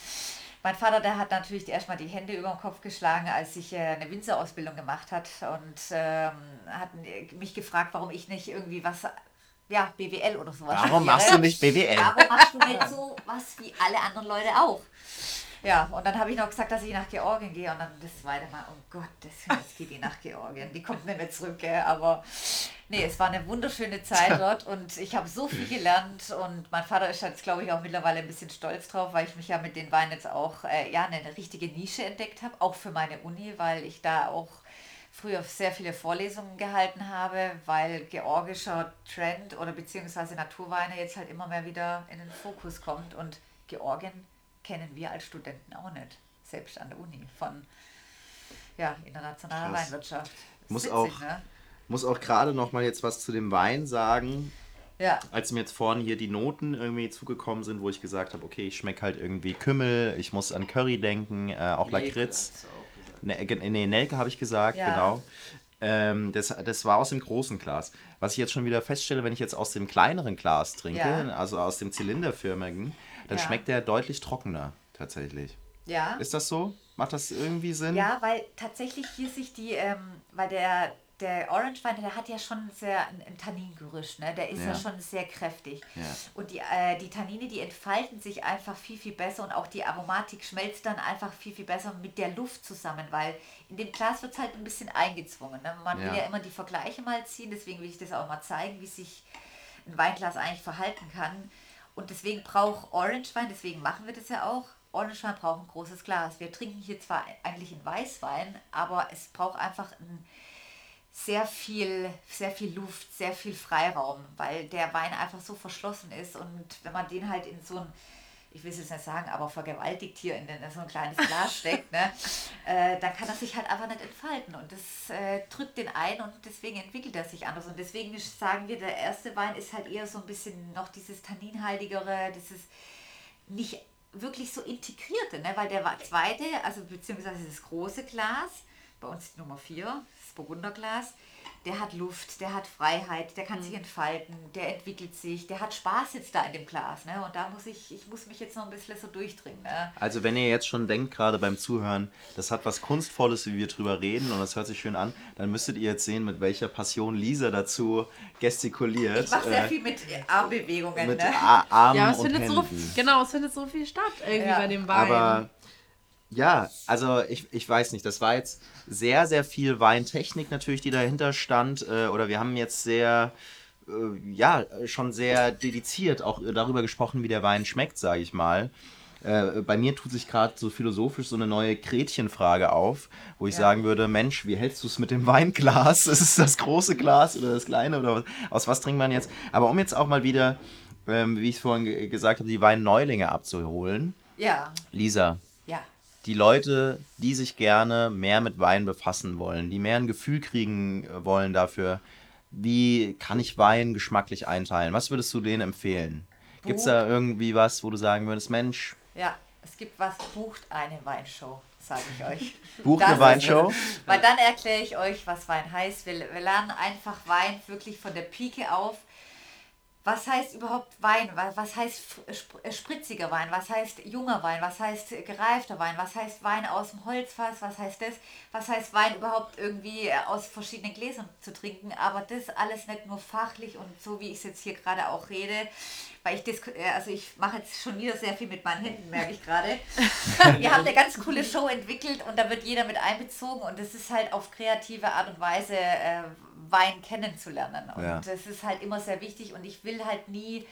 mein Vater, der hat natürlich erstmal die Hände über den Kopf geschlagen, als ich äh, eine Winzerausbildung gemacht hat und ähm, hat mich gefragt, warum ich nicht irgendwie was, ja, BWL oder sowas Warum studiere. machst du nicht BWL? Warum machst du nicht so was wie alle anderen Leute auch? Ja, und dann habe ich noch gesagt, dass ich nach Georgien gehe. Und dann das zweite Mal, oh Gott, das, jetzt geht die nach Georgien. Die kommt nicht mehr zurück, gell? aber nee, es war eine wunderschöne Zeit dort. Und ich habe so viel gelernt. Und mein Vater ist jetzt, glaube ich, auch mittlerweile ein bisschen stolz drauf, weil ich mich ja mit den Weinen jetzt auch, äh, ja, eine richtige Nische entdeckt habe, auch für meine Uni, weil ich da auch früher sehr viele Vorlesungen gehalten habe, weil georgischer Trend oder beziehungsweise Naturweine jetzt halt immer mehr wieder in den Fokus kommt. Und Georgien kennen wir als Studenten auch nicht, selbst an der Uni von ja, internationaler Krass. Weinwirtschaft. Muss Witzig, auch- Ne? Muss auch gerade noch mal jetzt was zu dem Wein sagen. Ja, Als mir jetzt vorhin hier die Noten irgendwie zugekommen sind, wo ich gesagt habe, okay, ich schmecke halt irgendwie Kümmel, ich muss an Curry denken, äh, auch Lakritz. Ne, ge- nee, Nelke habe ich gesagt, Ja. genau. Ähm, das, das war aus dem großen Glas. Was ich jetzt schon wieder feststelle, wenn ich jetzt aus dem kleineren Glas trinke, Ja. also aus dem zylinderförmigen, dann Ja. schmeckt der deutlich trockener tatsächlich. ja. Ist das so? Macht das irgendwie Sinn? Ja, weil tatsächlich hier sich die, ähm, weil der, der Orange Wein, der hat ja schon sehr ein, ein Tanningerüsch, ne? Der ist ja. Ja. schon sehr kräftig. Ja. Und die, äh, die Tannine, die entfalten sich einfach viel, viel besser und auch die Aromatik schmelzt dann einfach viel, viel besser mit der Luft zusammen, weil in dem Glas wird es halt ein bisschen eingezwungen. Ne? Man will Ja. ja immer die Vergleiche mal ziehen, deswegen will ich das auch mal zeigen, wie sich ein Weinglas eigentlich verhalten kann. Und deswegen braucht Orange Wein, deswegen machen wir das ja auch. Orange Wein braucht ein großes Glas. Wir trinken hier zwar eigentlich einen Weißwein, aber es braucht einfach ein sehr viel, sehr viel Luft, sehr viel Freiraum, weil der Wein einfach so verschlossen ist und wenn man den halt in so ein, ich will es jetzt nicht sagen, aber vergewaltigt hier in, den, in so ein kleines Glas steckt, ne, äh, dann kann er sich halt einfach nicht entfalten. Und das äh, drückt den ein und deswegen entwickelt er sich anders. Und deswegen sagen wir, der erste Wein ist halt eher so ein bisschen noch dieses tanninhaltigere, dieses nicht wirklich so integrierte, ne? weil der zweite, also beziehungsweise das große Glas, bei uns Nummer 4, das Burgunderglas, der hat Luft, der hat Freiheit, der kann mhm. sich entfalten, der entwickelt sich, der hat Spaß jetzt da in dem Glas. Ne? Und da muss ich, ich muss mich jetzt noch ein bisschen so durchdringen. Ne? Also wenn ihr jetzt schon denkt, gerade beim Zuhören, das hat was Kunstvolles, wie wir drüber reden und das hört sich schön an, dann müsstet ihr jetzt sehen, mit welcher Passion Lisa dazu gestikuliert. Ich mache sehr äh, viel mit Armbewegungen. Mit ne? Armen ja, es und findet Händen. so, genau, es findet so viel statt irgendwie ja. bei dem Wein. Aber ja, also ich, ich weiß nicht, das war jetzt sehr, sehr viel Weintechnik natürlich, die dahinter stand. Äh, oder wir haben jetzt sehr, äh, ja, schon sehr dediziert auch darüber gesprochen, wie der Wein schmeckt, sage ich mal. Äh, bei mir tut sich gerade so philosophisch so eine neue Gretchenfrage auf, wo ich ja. sagen würde, Mensch, wie hältst du es mit dem Weinglas? Ist es das große Glas oder das kleine oder was, aus was trinkt man jetzt? Aber um jetzt auch mal wieder, ähm, wie ich es vorhin gesagt habe, die Weinneulinge abzuholen. Ja. Lisa. Die Leute, die sich gerne mehr mit Wein befassen wollen, die mehr ein Gefühl kriegen äh, wollen dafür, wie kann ich Wein geschmacklich einteilen? Was würdest du denen empfehlen? Gibt es da irgendwie was, wo du sagen würdest, Mensch? Ja, es gibt was, bucht eine Weinshow, sage ich euch. bucht das eine Weinshow? Ist, weil dann erkläre ich euch, was Wein heißt. Wir, wir lernen einfach Wein wirklich von der Pike auf was heißt überhaupt Wein? Was heißt äh, spritziger Wein? Was heißt junger Wein? Was heißt gereifter Wein? Was heißt Wein aus dem Holzfass? Was heißt das? Was heißt Wein überhaupt irgendwie äh, aus verschiedenen Gläsern zu trinken? Aber das alles nicht nur fachlich und so, wie ich es jetzt hier gerade auch rede, weil ich das, äh, also ich mache jetzt schon wieder sehr viel mit meinen Händen, merke ich gerade. Wir haben eine ganz coole Show entwickelt und da wird jeder mit einbezogen und das ist halt auf kreative Art und Weise äh, Wein kennenzulernen. Und ja. das ist halt immer sehr wichtig und ich will halt nie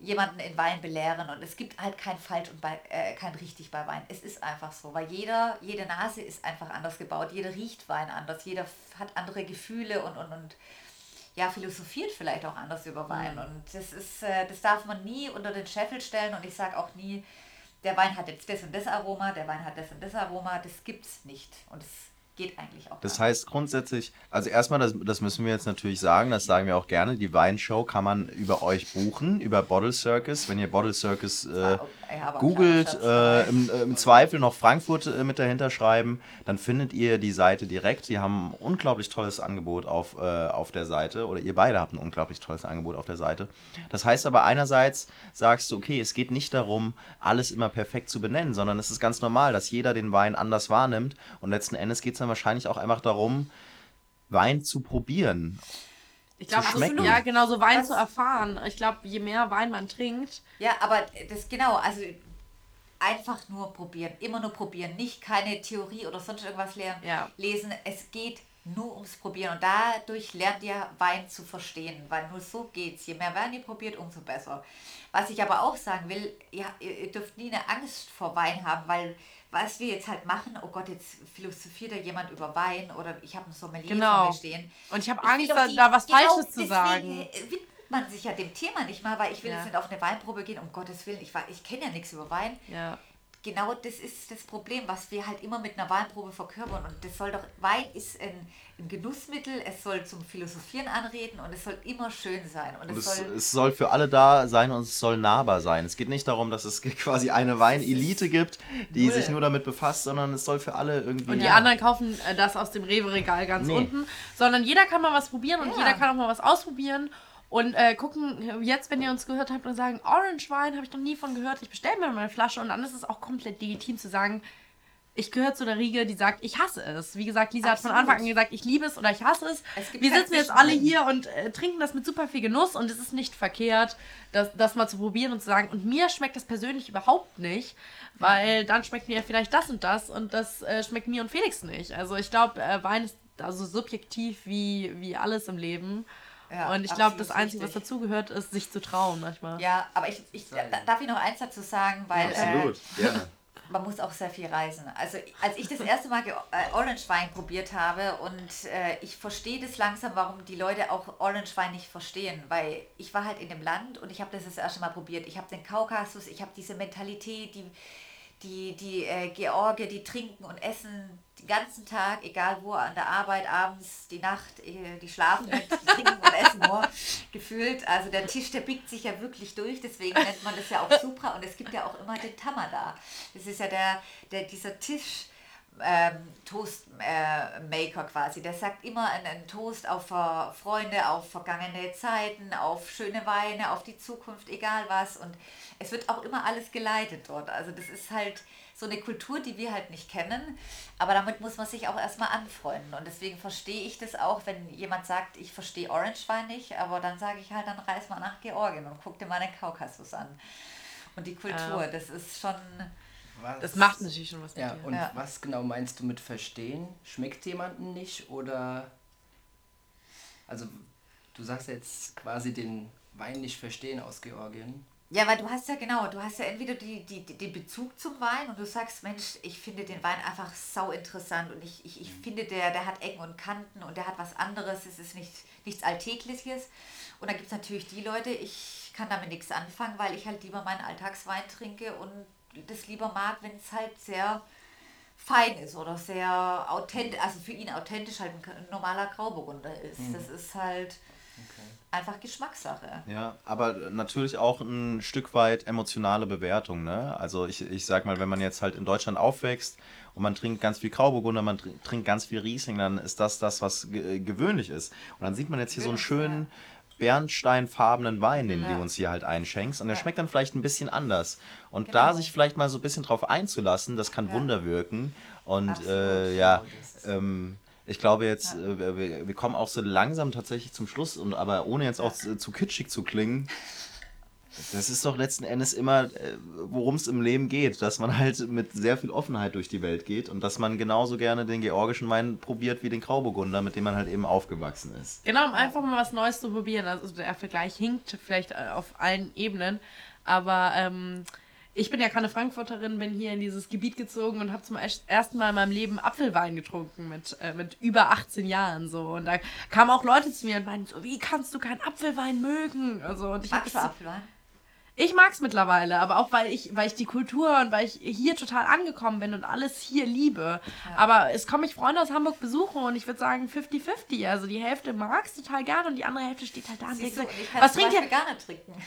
jemanden in Wein belehren und es gibt halt kein falsch und bei, äh, kein richtig bei Wein. Es ist einfach so, weil jeder, jede Nase ist einfach anders gebaut, jeder riecht Wein anders, jeder hat andere Gefühle und, und, und ja, philosophiert vielleicht auch anders über Wein. Mhm. Und das ist, äh, das darf man nie unter den Scheffel stellen und ich sage auch nie, der Wein hat jetzt das und das Aroma, der Wein hat das und das Aroma, das gibt es nicht. Und es geht eigentlich auch. Das heißt grundsätzlich, also erstmal, das, das müssen wir jetzt natürlich sagen, das sagen wir auch gerne, die Weinshow kann man über euch buchen, über Bottle Circus. Wenn ihr Bottle Circus äh, googelt, äh, im, äh, im, Zweifel noch Frankfurt äh, mit dahinter schreiben, dann findet ihr die Seite direkt. Die haben ein unglaublich tolles Angebot auf, äh, auf der Seite oder ihr beide habt ein unglaublich tolles Angebot auf der Seite. Das heißt aber einerseits sagst du, okay, es geht nicht darum, alles immer perfekt zu benennen, sondern es ist ganz normal, dass jeder den Wein anders wahrnimmt und letzten Endes geht es dann wahrscheinlich auch einfach darum, Wein zu probieren. Ich glaube, also, ja, genau, so Wein Was? zu erfahren. Ich glaube, je mehr Wein man trinkt. Ja, aber das genau, also einfach nur probieren, immer nur probieren, nicht keine Theorie oder sonst irgendwas lernen, ja. lesen. Es geht nur ums Probieren und dadurch lernt ihr Wein zu verstehen, weil nur so geht's. Je mehr Wein ihr probiert, umso besser. Was ich aber auch sagen will, ihr, ihr dürft nie eine Angst vor Wein haben, weil was wir jetzt halt machen, oh Gott, jetzt philosophiert da jemand über Wein oder ich habe ein Sommelier genau. vor mir stehen. Und ich habe Angst, da, die, da was genau Falsches zu sagen. widmet man sich ja dem Thema nicht mal, weil ich will ja. jetzt nicht auf eine Weinprobe gehen, um Gottes Willen, ich, ich kenne ja nichts über Wein. Ja genau das ist das Problem, was wir halt immer mit einer Weinprobe verkörpern. Und das soll doch, Wein ist ein, ein Genussmittel, es soll zum Philosophieren anreden und es soll immer schön sein. Und, und es, es, soll, es soll für alle da sein und es soll nahbar sein. Es geht nicht darum, dass es quasi eine Weinelite gibt, die null. sich nur damit befasst, sondern es soll für alle irgendwie. Und die ja. anderen kaufen äh, das aus dem Rewe-Regal ganz nee. unten, sondern jeder kann mal was probieren und ja. jeder kann auch mal was ausprobieren. Und äh, gucken, jetzt, wenn ihr uns gehört habt und sagen, Orange Wein habe ich noch nie von gehört, ich bestelle mir mal eine Flasche und dann ist es auch komplett legitim zu sagen, ich gehöre zu der Riege, die sagt, ich hasse es. Wie gesagt, Lisa Absolut. hat von Anfang an gesagt, ich liebe es oder ich hasse es. es Wir sitzen jetzt alle hier und äh, trinken das mit super viel Genuss und es ist nicht verkehrt, das, das mal zu probieren und zu sagen, und mir schmeckt das persönlich überhaupt nicht, weil dann schmeckt mir vielleicht das und das und das äh, schmeckt mir und Felix nicht. Also ich glaube, äh, Wein ist also subjektiv wie, wie alles im Leben. Ja, und ich glaube, das Einzige, richtig. was dazugehört, ist, sich zu trauen manchmal. Ja, aber ich, ich darf ich noch eins dazu sagen, weil ja, absolut. Äh, ja. Man muss auch sehr viel reisen. Also als ich das erste Mal äh, Orange Wein probiert habe und äh, ich verstehe das langsam, warum die Leute auch Orange Wein nicht verstehen, weil ich war halt in dem Land und ich habe das das erste Mal probiert. Ich habe den Kaukasus, ich habe diese Mentalität, die die, die äh, Georgier, die trinken und essen den ganzen Tag, egal wo, an der Arbeit, abends, die Nacht, äh, die schlafen die trinken und essen nur, gefühlt. Also der Tisch, der biegt sich ja wirklich durch, deswegen nennt man das ja auch Supra und es gibt ja auch immer den Tamada. Das ist ja der, der dieser Tisch, ähm, Toastmaker äh, quasi. Der sagt immer einen Toast auf Freunde, auf vergangene Zeiten, auf schöne Weine, auf die Zukunft, egal was. Und es wird auch immer alles geleitet dort. Also das ist halt so eine Kultur, die wir halt nicht kennen. Aber damit muss man sich auch erstmal anfreunden. Und deswegen verstehe ich das auch, wenn jemand sagt, ich verstehe Orange Wein nicht, aber dann sage ich halt, dann reis mal nach Georgien und guck dir mal den Kaukasus an. Und die Kultur, das ist schon was, das macht natürlich schon was mit ja, dir. Und ja. was genau meinst du mit verstehen? Schmeckt jemanden nicht oder... Also du sagst jetzt quasi den Wein nicht verstehen aus Georgien. Ja, weil du hast ja genau, du hast ja entweder die, die, den Bezug zum Wein und du sagst, Mensch, ich finde den Wein einfach sau interessant und ich, ich, ich mhm. finde, der, der hat Ecken und Kanten und der hat was anderes, es ist nicht, nichts Alltägliches. Und dann gibt es natürlich die Leute, ich kann damit nichts anfangen, weil ich halt lieber meinen Alltagswein trinke und das lieber mag, wenn es halt sehr fein ist oder sehr authentisch, also für ihn authentisch halt ein normaler Grauburgunder ist. Mhm. Das ist halt okay. Einfach Geschmackssache. Ja, aber natürlich auch ein Stück weit emotionale Bewertung. Ne? Also ich, ich sag mal, wenn man jetzt halt in Deutschland aufwächst und man trinkt ganz viel Grauburgunder, man trinkt ganz viel Riesling, dann ist das das, was gewöhnlich ist. Und dann sieht man jetzt hier so einen schönen... Bernsteinfarbenen Wein, den ja. du uns hier halt einschenkst. Und der ja. schmeckt dann vielleicht ein bisschen anders. Und genau. da sich vielleicht mal so ein bisschen drauf einzulassen, das kann ja. Wunder wirken. Und äh, ja, ähm, ich glaube jetzt, äh, wir, wir, kommen auch so langsam tatsächlich zum Schluss, und aber ohne jetzt auch zu, zu kitschig zu klingen. Das ist doch letzten Endes immer, äh, worum es im Leben geht, dass man halt mit sehr viel Offenheit durch die Welt geht und dass man genauso gerne den georgischen Wein probiert wie den Grauburgunder, mit dem man halt eben aufgewachsen ist. Genau, um einfach mal was Neues zu probieren. Also der Vergleich hinkt vielleicht äh, auf allen Ebenen, aber ähm, ich bin ja keine Frankfurterin, bin hier in dieses Gebiet gezogen und habe zum ersten Mal in meinem Leben Apfelwein getrunken mit, äh, mit über 18 Jahren so. Und da kamen auch Leute zu mir und meinten so, wie kannst du keinen Apfelwein mögen? Also, und ich Magst du Apfelwein? Ich mag es mittlerweile, aber auch weil ich, weil ich die Kultur und weil ich hier total angekommen bin und alles hier liebe. Ja. Aber es kommen mich Freunde aus Hamburg besuchen und ich würde sagen 50-50. Also die Hälfte mag es total gerne und die andere Hälfte steht halt da und denkt, was trinkt ihr?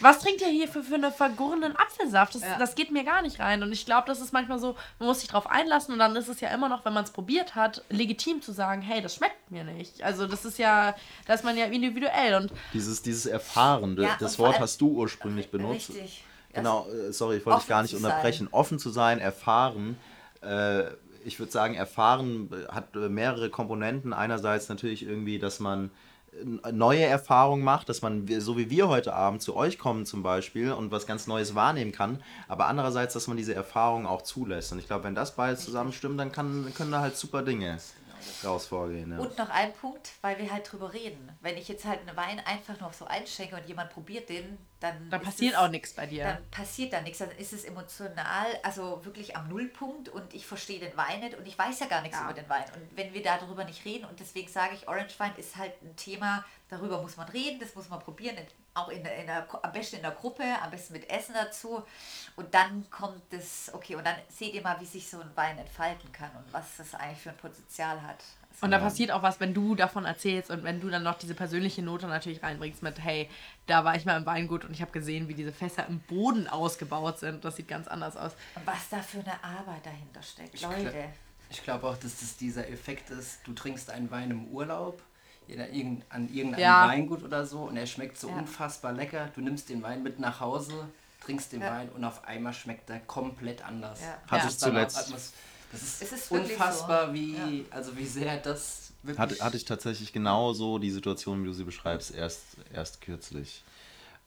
Was trinkt ihr hier für, für einen vergorenen Apfelsaft? Das, ja. das geht mir gar nicht rein. Und ich glaube, das ist manchmal so, man muss sich drauf einlassen und dann ist es ja immer noch, wenn man es probiert hat, legitim zu sagen, hey, das schmeckt mir nicht. Also das ist ja, da ist man ja individuell und dieses, dieses Erfahren, ja, das Wort hast du ursprünglich benutzt. Richtig. Genau, äh, sorry, ich wollte dich gar nicht unterbrechen. Sein. Offen zu sein, erfahren. Äh, ich würde sagen, erfahren hat mehrere Komponenten. Einerseits natürlich irgendwie, dass man neue Erfahrungen macht, dass man, so wie wir heute Abend zu euch kommen zum Beispiel und was ganz Neues wahrnehmen kann, aber andererseits, dass man diese Erfahrungen auch zulässt. Und ich glaube, wenn das beides zusammenstimmt, dann kann, können da halt super Dinge raus vorgehen. Ja. Und noch ein Punkt, weil wir halt drüber reden. Wenn ich jetzt halt einen Wein einfach nur so einschenke und jemand probiert den, dann. Dann passiert es, auch nichts bei dir. Dann passiert da nichts. Dann ist es emotional, also wirklich am Nullpunkt und ich verstehe den Wein nicht und ich weiß ja gar nichts ja. über den Wein. Und wenn wir darüber nicht reden, und deswegen sage ich, Orange Wein ist halt ein Thema, darüber muss man reden, das muss man probieren, auch in der, in der, am besten in der Gruppe, am besten mit Essen dazu. Und dann kommt das, okay, und dann seht ihr mal, wie sich so ein Wein entfalten kann und was das eigentlich für ein Potenzial hat. Und da passiert auch was, wenn du davon erzählst und wenn du dann noch diese persönliche Note natürlich reinbringst mit, hey, da war ich mal im Weingut und ich habe gesehen, wie diese Fässer im Boden ausgebaut sind. Das sieht ganz anders aus. Und was da für eine Arbeit dahinter steckt, ich Leute. Glaub, ich glaube auch, dass das dieser Effekt ist, du trinkst einen Wein im Urlaub an irgendeinem ja. Weingut oder so und er schmeckt so ja. unfassbar lecker. Du nimmst den Wein mit nach Hause, trinkst den ja. Wein und auf einmal schmeckt er komplett anders. Ja. Hatte ich zuletzt. Das ist, ist unfassbar, so. wie, ja. also wie sehr das wirklich. Hatte, hatte ich tatsächlich genauso die Situation, wie du sie beschreibst, erst, erst kürzlich.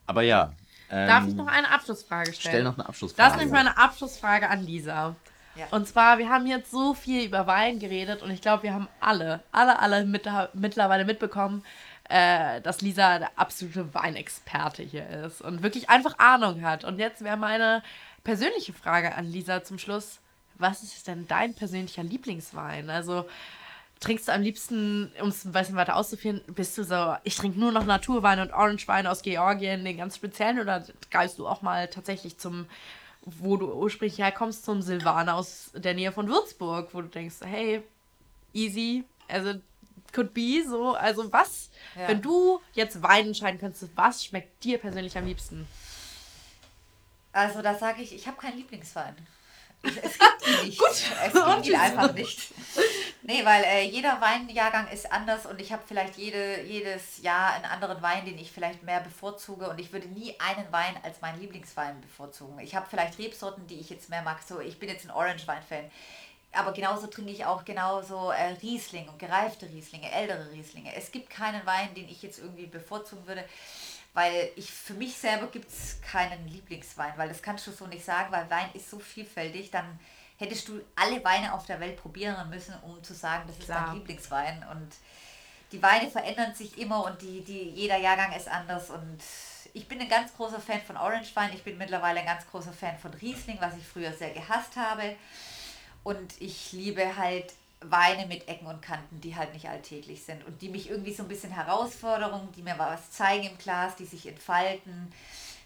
Aber ja. Ähm, Darf ich noch eine Abschlussfrage stellen? Stell noch eine Abschlussfrage. Das ist nämlich meine Abschlussfrage an Lisa. Ja. Und zwar, wir haben jetzt so viel über Wein geredet und ich glaube, wir haben alle, alle, alle mit, mittlerweile mitbekommen, äh, dass Lisa der absolute Weinexperte hier ist und wirklich einfach Ahnung hat. Und jetzt wäre meine persönliche Frage an Lisa zum Schluss was ist denn dein persönlicher Lieblingswein? Also trinkst du am liebsten, um es ein bisschen weiter auszuführen, bist du so, ich trinke nur noch Naturwein und Orangewein aus Georgien, den ganz speziellen, oder greifst du auch mal tatsächlich zum wo du ursprünglich herkommst, zum Silvaner aus der Nähe von Würzburg, wo du denkst, hey, easy, also could be so, also was, Ja. wenn du jetzt Wein entscheiden könntest, was schmeckt dir persönlich am liebsten? Also da sage ich, ich habe keinen Lieblingswein. Es gibt ihn nicht. Es gibt ihn einfach nicht. Nee, weil äh, jeder Weinjahrgang ist anders und ich habe vielleicht jede, jedes Jahr einen anderen Wein, den ich vielleicht mehr bevorzuge und ich würde nie einen Wein als meinen Lieblingswein bevorzugen. Ich habe vielleicht Rebsorten, die ich jetzt mehr mag. So, ich bin jetzt ein Orange-Wein-Fan. Aber genauso trinke ich auch genauso äh, Riesling und gereifte Rieslinge, ältere Rieslinge. Es gibt keinen Wein, den ich jetzt irgendwie bevorzugen würde, weil ich für mich selber gibt es keinen Lieblingswein, weil das kannst du so nicht sagen, weil Wein ist so vielfältig, dann hättest du alle Weine auf der Welt probieren müssen, um zu sagen, das ist Klar. dein Lieblingswein. Und die Weine verändern sich immer und die, die, jeder Jahrgang ist anders und ich bin ein ganz großer Fan von Orange Wein. Ich bin mittlerweile ein ganz großer Fan von Riesling, was ich früher sehr gehasst habe. Und ich liebe halt Weine mit Ecken und Kanten, die halt nicht alltäglich sind und die mich irgendwie so ein bisschen Herausforderungen, die mir was zeigen im Glas, die sich entfalten.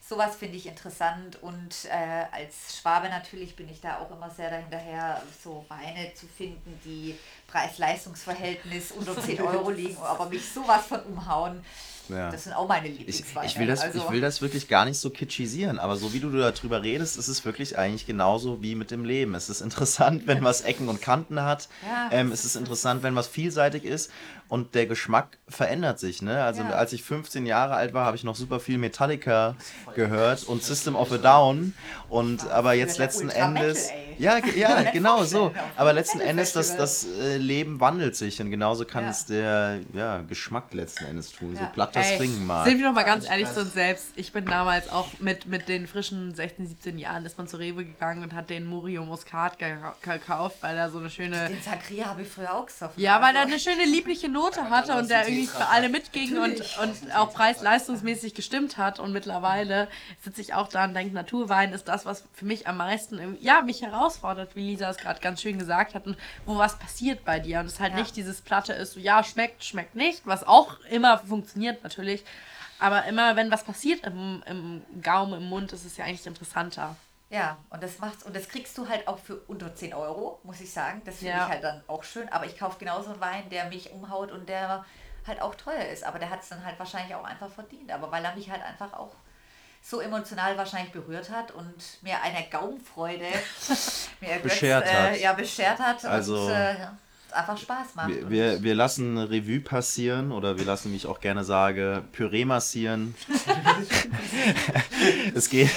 Sowas finde ich interessant und äh, als Schwabe natürlich bin ich da auch immer sehr dahinterher, so Weine zu finden, die Preis-Leistungs-Verhältnis unter 10 Euro liegen, aber mich sowas von umhauen. Ja. Das sind auch meine Ich, Lieblingsweine. ich, will das, also, ich will das wirklich gar nicht so kitschisieren, aber so wie du darüber redest, ist es wirklich eigentlich genauso wie mit dem Leben. Es ist interessant, wenn was Ecken und Kanten hat. Ja. Ähm, es ist interessant, wenn was vielseitig ist und der Geschmack verändert sich. Ne? Also Ja. als ich 15 Jahre alt war, habe ich noch super viel Metallica gehört und System of a Down. Und aber jetzt letzten Metal, Endes. ey. Ja, ja, genau so. Aber letzten Endes, das, das äh, Leben wandelt sich und genauso kann Ja. es der ja, Geschmack letzten Endes tun. So platt das klingen mag. Sind wir doch mal ganz ehrlich zu uns selbst. Ich bin damals auch mit, mit den frischen 16, 17 Jahren ist man zu Rewe gegangen und hat den Murio Muscat gekau- gekauft, weil er so eine schöne Den Sangria habe ich früher auch gesoffen. Ja, weil er also. eine schöne liebliche Note hatte und der irgendwie für alle mitging und, und auch preis-leistungsmäßig gestimmt hat. Und mittlerweile sitze ich auch da und denke, Naturwein ist das, was für mich am meisten, ja, mich herausfordert, wie Lisa es gerade ganz schön gesagt hat und wo was passiert bei dir. Und es halt Ja. nicht dieses Platte ist, so ja, schmeckt, schmeckt nicht, was auch immer funktioniert natürlich. Aber immer, wenn was passiert im, im Gaumen, im Mund, ist es ja eigentlich interessanter. Ja, und das macht's und das kriegst du halt auch für unter 10 Euro, muss ich sagen. Das finde Ja. ich halt dann auch schön. Aber ich kaufe genauso einen Wein, der mich umhaut und der halt auch teuer ist. Aber der hat es dann halt wahrscheinlich auch einfach verdient. Aber weil er mich halt einfach auch so emotional wahrscheinlich berührt hat und mir eine Gaumenfreude mir Beschert äh, hat. Ja, beschert hat. Also- und, äh, einfach Spaß macht. Wir, wir, wir lassen Revue passieren oder wir lassen, wie ich auch gerne sage, Püree massieren. es, geht,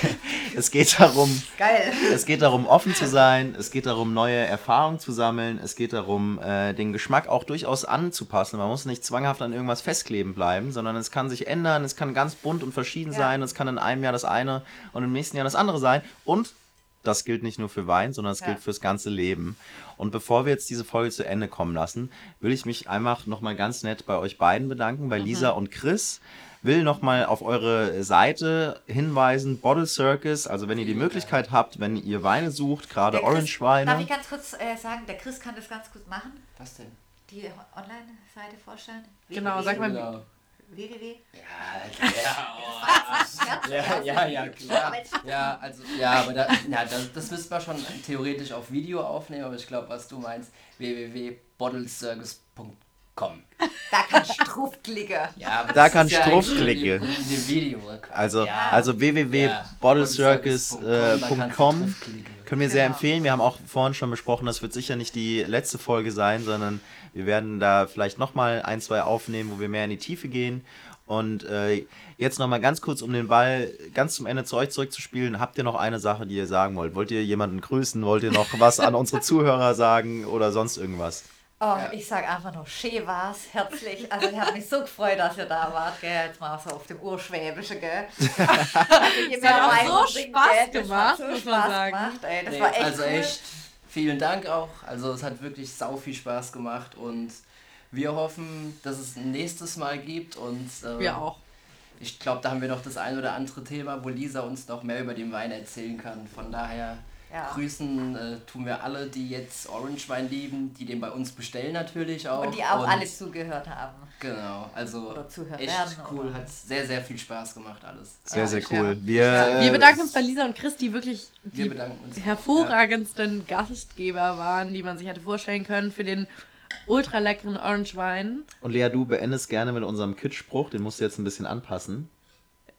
es geht darum, Geil. es geht darum, offen zu sein, es geht darum, neue Erfahrungen zu sammeln, es geht darum, äh, den Geschmack auch durchaus anzupassen. Man muss nicht zwanghaft an irgendwas festkleben bleiben, sondern es kann sich ändern, es kann ganz bunt und verschieden Ja. sein, es kann in einem Jahr das eine und im nächsten Jahr das andere sein. Und das gilt nicht nur für Wein, sondern es Ja. gilt fürs ganze Leben. Und bevor wir jetzt diese Folge zu Ende kommen lassen, will ich mich einfach nochmal ganz nett bei euch beiden bedanken, bei Lisa und Chris. Will nochmal auf eure Seite hinweisen, Bottle Circus, also wenn ihr die Möglichkeit habt, wenn ihr Weine sucht, gerade Chris- Darf Orange-Weine. ich ganz kurz äh, sagen, der Chris kann das ganz gut machen? Was denn? Die Online-Seite vorstellen? Genau, sag mal, www. Ja, ja, ja, klar. Ja, also, ja, aber da, ja, das, das müsste man schon theoretisch auf Video aufnehmen, aber ich glaube, was du meinst, www.bottlecircus.com. Da kann draufklicken. Ja, Da kann ist ja. Also, Ja. also Ja. www.bottlecircus.com können wir sehr Genau. empfehlen. Wir haben auch vorhin schon besprochen, das wird sicher nicht die letzte Folge sein, sondern wir werden da vielleicht nochmal ein, zwei aufnehmen, wo wir mehr in die Tiefe gehen. Und äh, jetzt nochmal ganz kurz, um den Ball ganz zum Ende zu euch zurückzuspielen. Habt ihr noch eine Sache, die ihr sagen wollt? Wollt ihr jemanden grüßen? Wollt ihr noch was an unsere Zuhörer sagen oder sonst irgendwas? Oh, ich sag einfach nur, schön war's, herzlich. Also ich habe mich so gefreut, dass ihr da wart, gell. Jetzt mal so auf dem Urschwäbischen, gell. Es hat auch so Spaß gemacht, so muss man Spaß sagen. gemacht, ey. Das Nee, war echt also cool. echt vielen Dank auch. Also es hat wirklich sau viel Spaß gemacht und wir hoffen, dass es ein nächstes Mal gibt und äh, wir auch. ich glaube, da haben wir noch das ein oder andere Thema, wo Lisa uns noch mehr über den Wein erzählen kann. Von daher Ja. Grüßen äh, tun wir alle, die jetzt Orange Wein lieben, die den bei uns bestellen natürlich auch. Und die auch alle zugehört haben. Genau, also Oder zuhören echt werden, cool, oder? hat sehr, sehr viel Spaß gemacht alles. Sehr, sehr Ja. cool. Wir, Wir bedanken uns bei Lisa und Chris, die wirklich Wir die bedanken uns. hervorragendsten Gastgeber waren, die man sich hätte vorstellen können für den ultra leckeren Orange Wein, Und Lea, du beendest gerne mit unserem Kitschspruch, den musst du jetzt ein bisschen anpassen.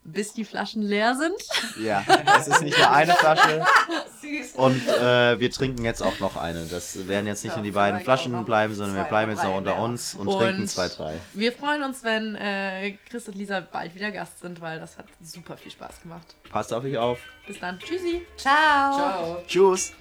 bis die Flaschen leer sind. Ja, es ist nicht nur eine Flasche. Süß. Und äh, wir trinken jetzt auch noch eine. Das werden jetzt nicht Ja, nur die beiden Flaschen bleiben, sondern wir bleiben jetzt noch unter mehr. uns und, Und- trinken zwei, drei. Wir freuen uns, wenn äh, Chris und Lisa bald wieder Gast sind, weil das hat super viel Spaß gemacht. Passt auf euch auf. Bis dann. Tschüssi. Ciao. Ciao. Tschüss.